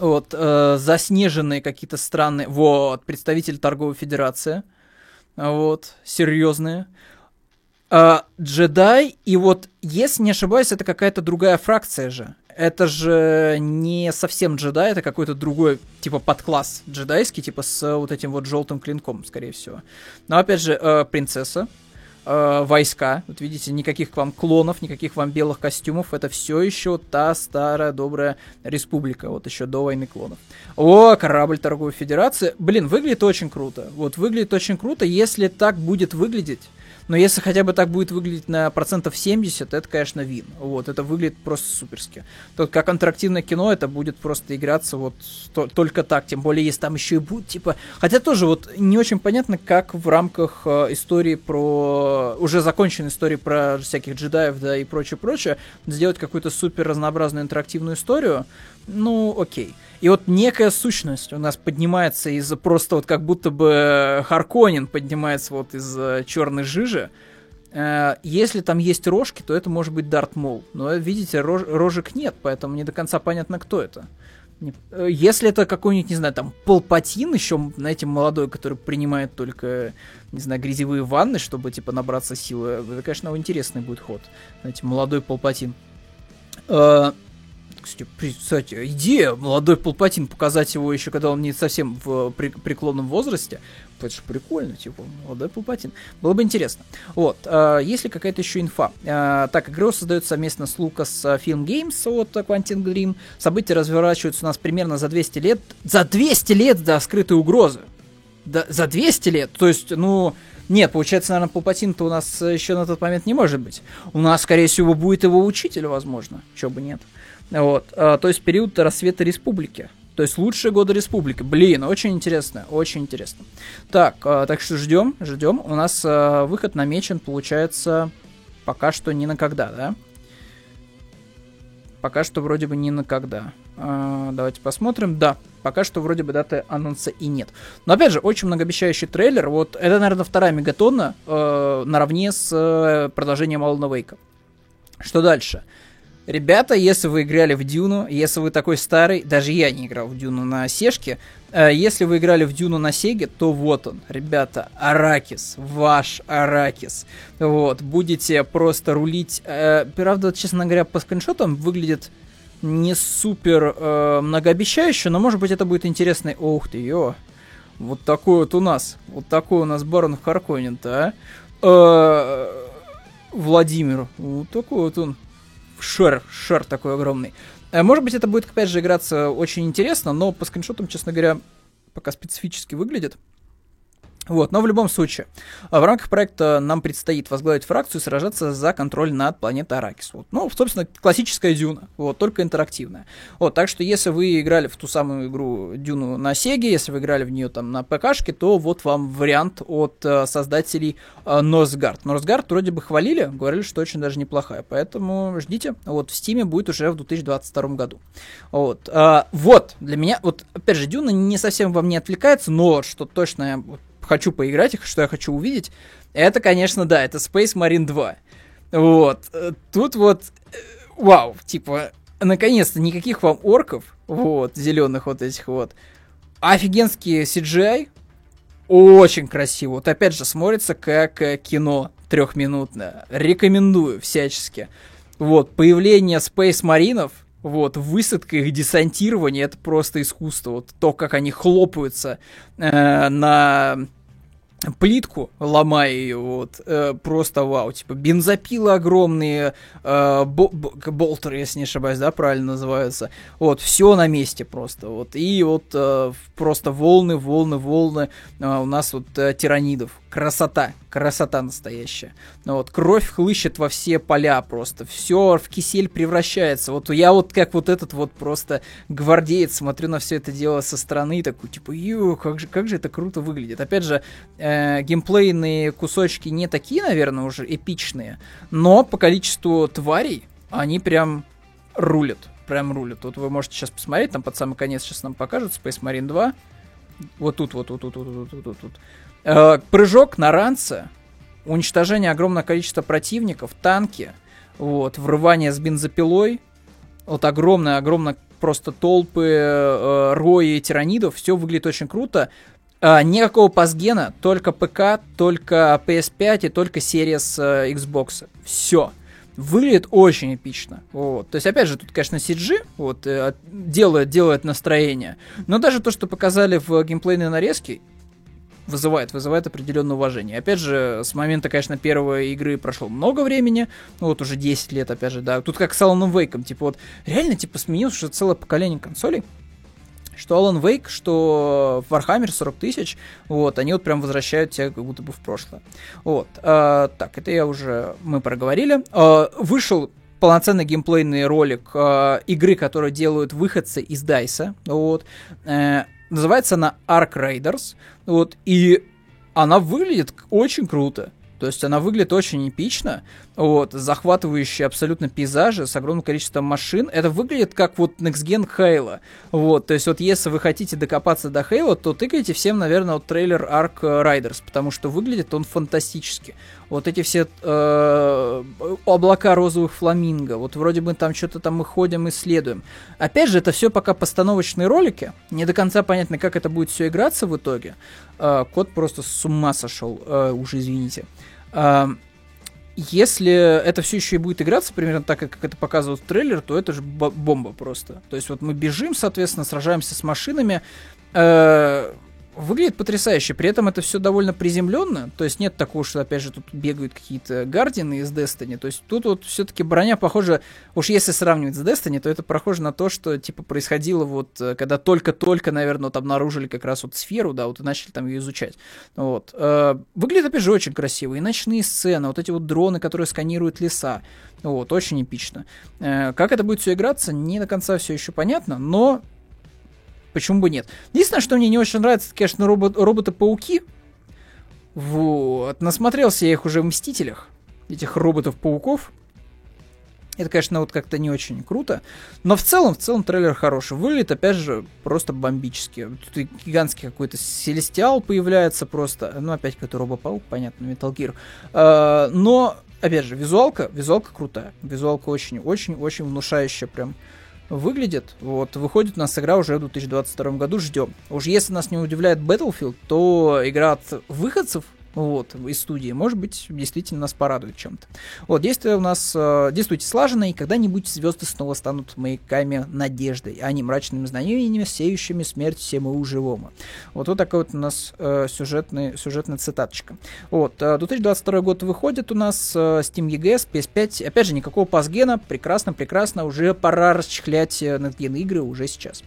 Вот, э, заснеженные какие-то странные... Вот, представитель торговой федерации. Вот, серьезные. Э, джедай, и вот, если не ошибаюсь, это какая-то другая фракция же. Это же не совсем джедай, это какой-то другой, типа, подкласс джедайский, типа, с вот этим вот желтым клинком, скорее всего. Но, опять же, э, принцесса, э, войска. Вот видите, никаких к вам клонов, никаких вам белых костюмов. Это все еще та старая добрая республика, вот еще до войны клонов. О, корабль торговой федерации. Блин, выглядит очень круто. Вот выглядит очень круто, если так будет выглядеть но если хотя бы так будет выглядеть на процентов 70, это, конечно, вин. Вот, это выглядит просто суперски. Тут как интерактивное кино, это будет просто играться вот то, только так. Тем более, если там еще и будет, типа... Хотя тоже вот не очень понятно, как в рамках э, истории про... Уже законченной истории про всяких джедаев, да, и прочее-прочее, сделать какую-то супер разнообразную интерактивную историю, ну, окей. И вот некая сущность у нас поднимается из просто вот как будто бы Харконин поднимается вот из э, черной жижи. Э, если там есть рожки, то это может быть Дарт Мол. Но видите, рож, рожек нет, поэтому не до конца понятно, кто это. Э, если это какой-нибудь, не знаю, там, Полпатин еще, знаете, молодой, который принимает только, не знаю, грязевые ванны, чтобы, типа, набраться силы, это, конечно, интересный будет ход. Знаете, молодой Полпатин кстати, кстати, идея молодой Палпатин показать его еще, когда он не совсем в при, преклонном возрасте. Это же прикольно, типа, молодой Палпатин. Было бы интересно. Вот, э, есть ли какая-то еще инфа? Э, так, игру создают совместно с Lucas Film Games от Quantic Dream. События разворачиваются у нас примерно за 200 лет. За 200 лет до скрытой угрозы! Да, за 200 лет? То есть, ну... Нет, получается, наверное, Палпатин-то у нас еще на тот момент не может быть. У нас, скорее всего, будет его учитель, возможно. Чего бы нет. Вот, а, то есть период рассвета республики. То есть лучшие годы республики. Блин, очень интересно, очень интересно. Так, а, так что ждем, ждем. У нас а, выход намечен, получается, пока что ни на когда, да? Пока что вроде бы ни на когда. Давайте посмотрим. Да, пока что вроде бы даты анонса и нет. Но опять же, очень многообещающий трейлер. Вот это, наверное, вторая мегатонна э, наравне с э, продолжением Алана Вейка. Что дальше? Ребята, если вы играли в Дюну, если вы такой старый, даже я не играл в Дюну на Сешке, э, если вы играли в Дюну на Сеге, то вот он, ребята, Аракис, ваш Аракис. Вот, будете просто рулить. Э, правда, честно говоря, по скриншотам выглядит не супер э, многообещающе, но может быть это будет интересно. Ух ты, ё. Вот такой вот у нас. Вот такой у нас Барон Харконин-то, а. Владимир. Вот такой вот он шер, шер такой огромный. Э, может быть, это будет, опять же, играться очень интересно, но по скриншотам, честно говоря, пока специфически выглядит. Вот, но в любом случае, в рамках проекта нам предстоит возглавить фракцию и сражаться за контроль над планетой Аракис. Вот. Ну, собственно, классическая Дюна, вот, только интерактивная. Вот, так что если вы играли в ту самую игру Дюну на Сеге, если вы играли в нее там на ПКшке, то вот вам вариант от э, создателей э. Норсгард вроде бы хвалили, говорили, что очень даже неплохая, поэтому ждите. Вот, в Стиме будет уже в 2022 году. Вот, э, вот, для меня, вот, опять же, Дюна не совсем во мне отвлекается, но что точно я хочу поиграть, что я хочу увидеть, это, конечно, да, это Space Marine 2. Вот. Э, тут вот, э, вау, типа, наконец-то никаких вам орков, вот, зеленых вот этих вот. Офигенский CGI, очень красиво. Вот опять же смотрится как э, кино трехминутное. Рекомендую всячески. Вот, появление Space Маринов, вот, высадка их, десантирование, это просто искусство. Вот то, как они хлопаются э, на плитку, ломая ее, вот, э, просто вау, типа, бензопилы огромные, э, бо- болтеры, если не ошибаюсь, да, правильно называются, вот, все на месте просто, вот, и вот э, просто волны, волны, волны э, у нас вот э, тиранидов, красота, красота настоящая. Ну, вот, кровь хлыщет во все поля просто, все в кисель превращается. Вот я вот как вот этот вот просто гвардеец смотрю на все это дело со стороны такой, типа, ю, как же, как же это круто выглядит. Опять же, э, геймплейные кусочки не такие, наверное, уже эпичные, но по количеству тварей они прям рулят. Прям рулят. Вот вы можете сейчас посмотреть, там под самый конец сейчас нам покажут Space Marine 2. Вот тут, вот тут, вот тут, вот тут, вот тут. Э, прыжок на ранце, уничтожение огромного количества противников, танки, вот, врывание с бензопилой, вот огромное-огромное просто толпы, э, рои тиранидов, все выглядит очень круто. А, никакого пасгена, только ПК, только PS5 и только серия с э, Xbox. Все. Выглядит очень эпично. Вот. То есть, опять же, тут, конечно, CG вот, э, делает, делает настроение. Но даже то, что показали в геймплейной нарезке, вызывает, вызывает определенное уважение. Опять же, с момента, конечно, первой игры прошло много времени, ну вот уже 10 лет, опять же, да. Тут как с Alan Wake, типа вот реально, типа, сменилось уже целое поколение консолей, что Alan Wake, что Warhammer 40 тысяч, вот, они вот прям возвращают тебя как будто бы в прошлое. Вот, э, так, это я уже, мы проговорили. Э, вышел полноценный геймплейный ролик э, игры, которую делают выходцы из Дайса, вот, э, Называется она Ark Raiders. Вот, и она выглядит очень круто. То есть она выглядит очень эпично, вот, захватывающие абсолютно пейзажи с огромным количеством машин. Это выглядит как вот Next Gen Halo. Вот, то есть вот если вы хотите докопаться до Halo, то тыкайте всем, наверное, вот трейлер Ark Riders, потому что выглядит он фантастически. Вот эти все э, облака розовых фламинго, вот вроде бы там что-то там мы ходим, исследуем. Опять же, это все пока постановочные ролики, не до конца понятно, как это будет все играться в итоге. Э, кот просто с ума сошел, э, уже извините. Э, если это все еще и будет играться примерно так, как это показывают в трейлер, то это же бомба просто. То есть вот мы бежим, соответственно, сражаемся с машинами. Э, выглядит потрясающе. При этом это все довольно приземленно. То есть нет такого, что опять же тут бегают какие-то гардины из Destiny. То есть тут вот все-таки броня похожа, уж если сравнивать с Destiny, то это похоже на то, что типа происходило вот, э, когда только-только, наверное, вот обнаружили как раз вот сферу, да, вот и начали там ее изучать. Вот. Э, выглядит опять же очень красиво. И ночные сцены, вот эти вот дроны, которые сканируют леса. Вот, очень эпично. Э, как это будет все играться, не до конца все еще понятно, но Почему бы нет? Единственное, что мне не очень нравится, это, конечно, робот, роботы-пауки. Вот. Насмотрелся я их уже в Мстителях. Этих роботов-пауков. Это, конечно, вот как-то не очень круто. Но в целом, в целом трейлер хороший. Выглядит, опять же, просто бомбически. Тут гигантский какой-то Селестиал появляется просто. Ну, опять какой-то робопаук, понятно, Metal Gear. А, но, опять же, визуалка, визуалка крутая. Визуалка очень-очень-очень внушающая прям выглядит. Вот, выходит у нас игра уже в 2022 году, ждем. Уж если нас не удивляет Battlefield, то игра от выходцев вот, из студии, может быть, действительно нас порадует чем-то. Вот, действие у нас, э, действуйте слаженно, и когда-нибудь звезды снова станут маяками надежды, а не мрачными знаниями, сеющими смерть всему живому. Вот, вот такая вот у нас э, сюжетный, сюжетная цитаточка. Вот, э, 2022 год выходит у нас э, Steam EGS, PS5, опять же, никакого пасгена, прекрасно, прекрасно, уже пора расчехлять э, надген игры уже сейчас.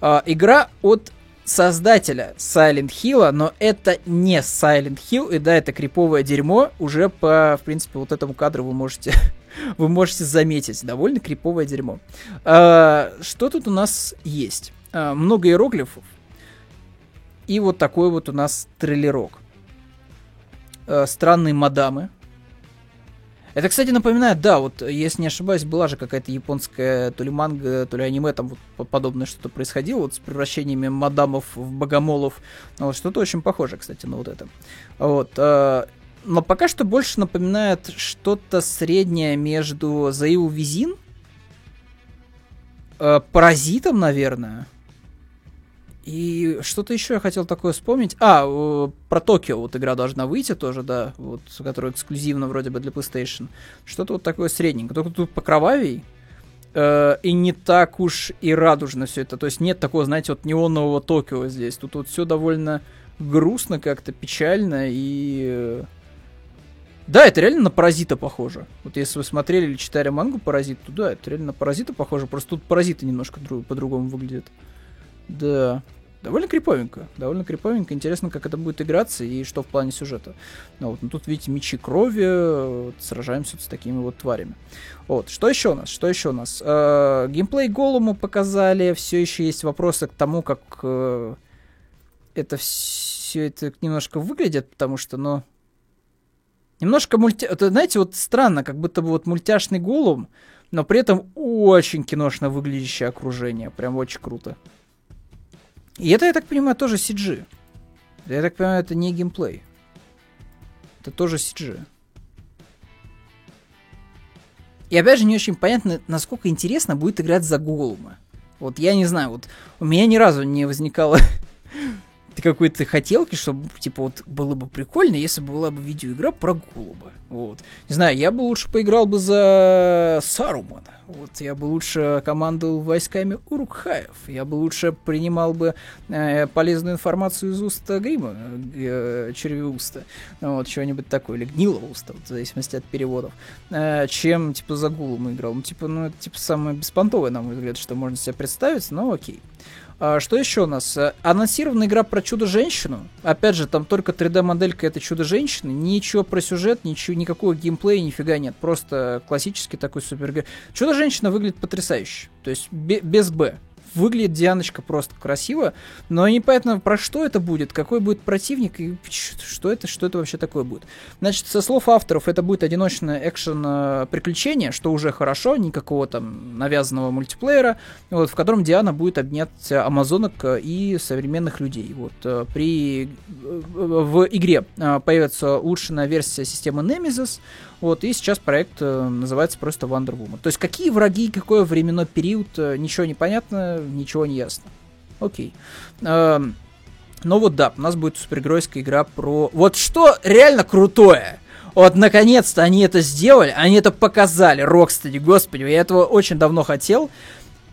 Э, игра от создателя Silent Hill, но это не Silent Hill, и да, это криповое дерьмо. Уже по, в принципе, вот этому кадру вы можете, вы можете заметить. Довольно криповое дерьмо. А, что тут у нас есть? А, много иероглифов. И вот такой вот у нас трейлерок. А, странные мадамы. Это, кстати, напоминает, да, вот, если не ошибаюсь, была же какая-то японская то ли манга, то ли аниме, там вот подобное что-то происходило, вот с превращениями мадамов в богомолов. Ну, вот что-то очень похоже, кстати, на вот это. Вот. Э, но пока что больше напоминает что-то среднее между Заил Визин, э, Паразитом, наверное, и что-то еще я хотел такое вспомнить. А, про Токио вот игра должна выйти тоже, да, вот, которая эксклюзивна вроде бы для PlayStation. Что-то вот такое средненькое. Только тут покровавей, э, и не так уж и радужно все это. То есть нет такого, знаете, вот неонового Токио здесь. Тут вот все довольно грустно как-то, печально и... Э, да, это реально на Паразита похоже. Вот если вы смотрели или читали мангу Паразит, то да, это реально на Паразита похоже. Просто тут Паразиты немножко друг, по-другому выглядят. Да. Довольно криповенько, довольно криповенько. Интересно, как это будет играться и что в плане сюжета. Ну, вот, ну, тут, видите, мечи крови, вот, сражаемся с такими вот тварями. Вот, что еще у нас? Что еще у нас? Э, геймплей голому показали, все еще есть вопросы к тому, как э, это все это немножко выглядит, потому что, ну, немножко мульти... Это, знаете, вот странно, как будто бы вот мультяшный голум, но при этом очень киношно выглядящее окружение. Прям очень круто. И это, я так понимаю, тоже CG. Я так понимаю, это не геймплей. Это тоже CG. И опять же, не очень понятно, насколько интересно будет играть за Голума. Вот я не знаю, вот у меня ни разу не возникало какой-то хотелки, чтобы, типа, вот было бы прикольно, если бы была бы видеоигра про голуба. Вот. Не знаю, я бы лучше поиграл бы за Сарумана. Вот, я бы лучше командовал войсками Урукхаев. Я бы лучше принимал бы э, полезную информацию из уста Грима, э, червеуста. Вот, чего-нибудь такое. Или гнилого уста, вот, в зависимости от переводов. Э, чем, типа, за Гулом играл. Ну, типа, ну, это, типа, самое беспонтовое, на мой взгляд, что можно себе представить, но окей. А, что еще у нас? Анонсирована игра про Чудо-женщину. Опять же, там только 3D-моделька это Чудо-женщины. Ничего про сюжет, ничего, никакого геймплея, нифига нет. Просто классический такой супер... Чудо-женщина выглядит потрясающе. То есть без Б. Выглядит Дианочка просто красиво, но непонятно, про что это будет, какой будет противник и что это, что это вообще такое будет. Значит, со слов авторов, это будет одиночное экшен э, что уже хорошо, никакого там навязанного мультиплеера, вот, в котором Диана будет обнять амазонок и современных людей. Вот, э, при, э, в игре появится улучшенная версия системы Nemesis, вот, и сейчас проект э, называется просто Wonder Woman. То есть какие враги, какой временной период, э, ничего не понятно, ничего не ясно. Окей. Э, ну вот да, у нас будет супергеройская игра про... Вот что реально крутое! Вот, наконец-то они это сделали, они это показали, Рокстеди, господи, я этого очень давно хотел.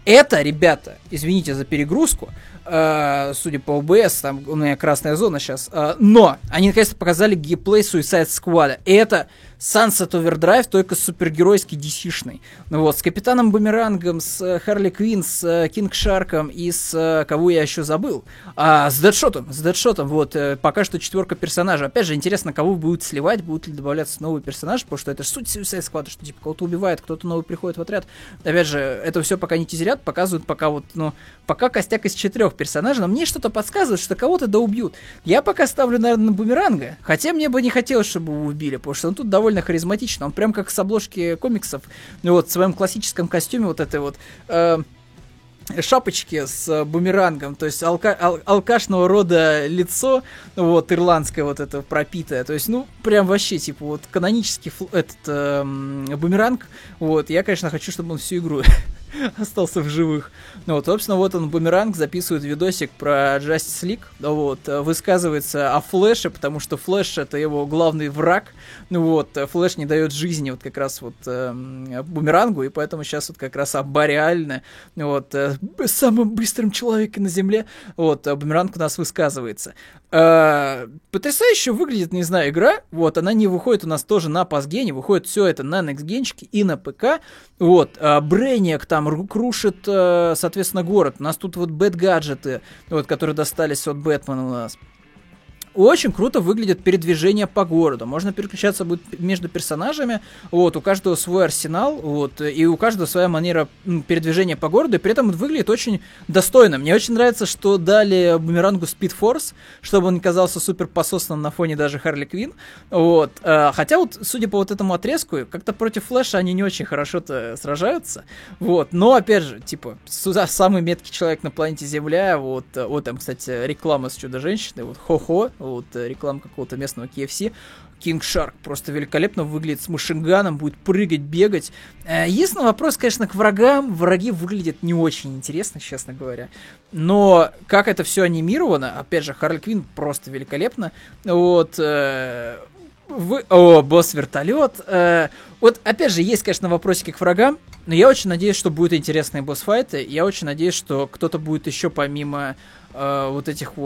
Это, ребята, извините за перегрузку, э, судя по OBS, там у меня красная зона сейчас, э, но они наконец-то показали геймплей Suicide Squad. И это Sunset Overdrive, только супергеройский DC-шный. Ну вот, с Капитаном Бумерангом, с э, Харли Квин, с э, Кинг Шарком и с... Э, кого я еще забыл? А, с Дэдшотом, с Дэдшотом, вот, пока что четверка персонажей. Опять же, интересно, кого будут сливать, будут ли добавляться новые персонажи, потому что это суть Suicide Squad, что типа кого-то убивает, кто-то новый приходит в отряд. Опять же, это все пока не тизерят, показывают пока вот, ну, пока костяк из четырех персонажей, но мне что-то подсказывает, что кого-то да убьют. Я пока ставлю, наверное, на Бумеранга, хотя мне бы не хотелось, чтобы его убили, потому что он тут довольно харизматично. Он прям как с обложки комиксов, вот в своем классическом костюме вот этой вот... Э, шапочки с бумерангом, то есть алка ал алкашного рода лицо, вот, ирландское вот это пропитое, то есть, ну, прям вообще, типа, вот, канонический этот э, бумеранг, вот, я, конечно, хочу, чтобы он всю игру остался в живых. Ну вот, собственно, вот он, Бумеранг, записывает видосик про Justice League, вот, высказывается о Флэше, потому что Флэш это его главный враг, ну вот, Флэш не дает жизни вот как раз вот э, Бумерангу, и поэтому сейчас вот как раз обореально, вот, э, самым быстрым человеком на Земле, вот, Бумеранг у нас высказывается. Э, потрясающе выглядит, не знаю, игра. Вот, она не выходит у нас тоже на пасгене, выходит все это на Next и на ПК. Вот, э, Брейниак там крушит, э, соответственно, город. У нас тут вот бэт-гаджеты, вот, которые достались от Бэтмена у нас. Очень круто выглядит передвижение по городу. Можно переключаться будет между персонажами. Вот, у каждого свой арсенал, вот, и у каждого своя манера передвижения по городу, и при этом выглядит очень достойно. Мне очень нравится, что дали бумерангу Speed Force, чтобы он не казался супер пососным на фоне даже Харли Квин. Вот. Э, хотя вот, судя по вот этому отрезку, как-то против Флэша они не очень хорошо-то сражаются. Вот. Но, опять же, типа, самый меткий человек на планете Земля, вот, э, вот там, кстати, реклама с Чудо-женщиной, вот, хо-хо, вот э, реклама какого-то местного KFC. King Shark просто великолепно выглядит с машинганом, будет прыгать, бегать. Э, единственный вопрос, конечно, к врагам. Враги выглядят не очень интересно, честно говоря. Но как это все анимировано, опять же, Харли Квин просто великолепно. Вот, э, вы... О, босс-вертолет. Э, вот, опять же, есть, конечно, вопросики к врагам, но я очень надеюсь, что будут интересные босс-файты. Я очень надеюсь, что кто-то будет еще помимо э, вот этих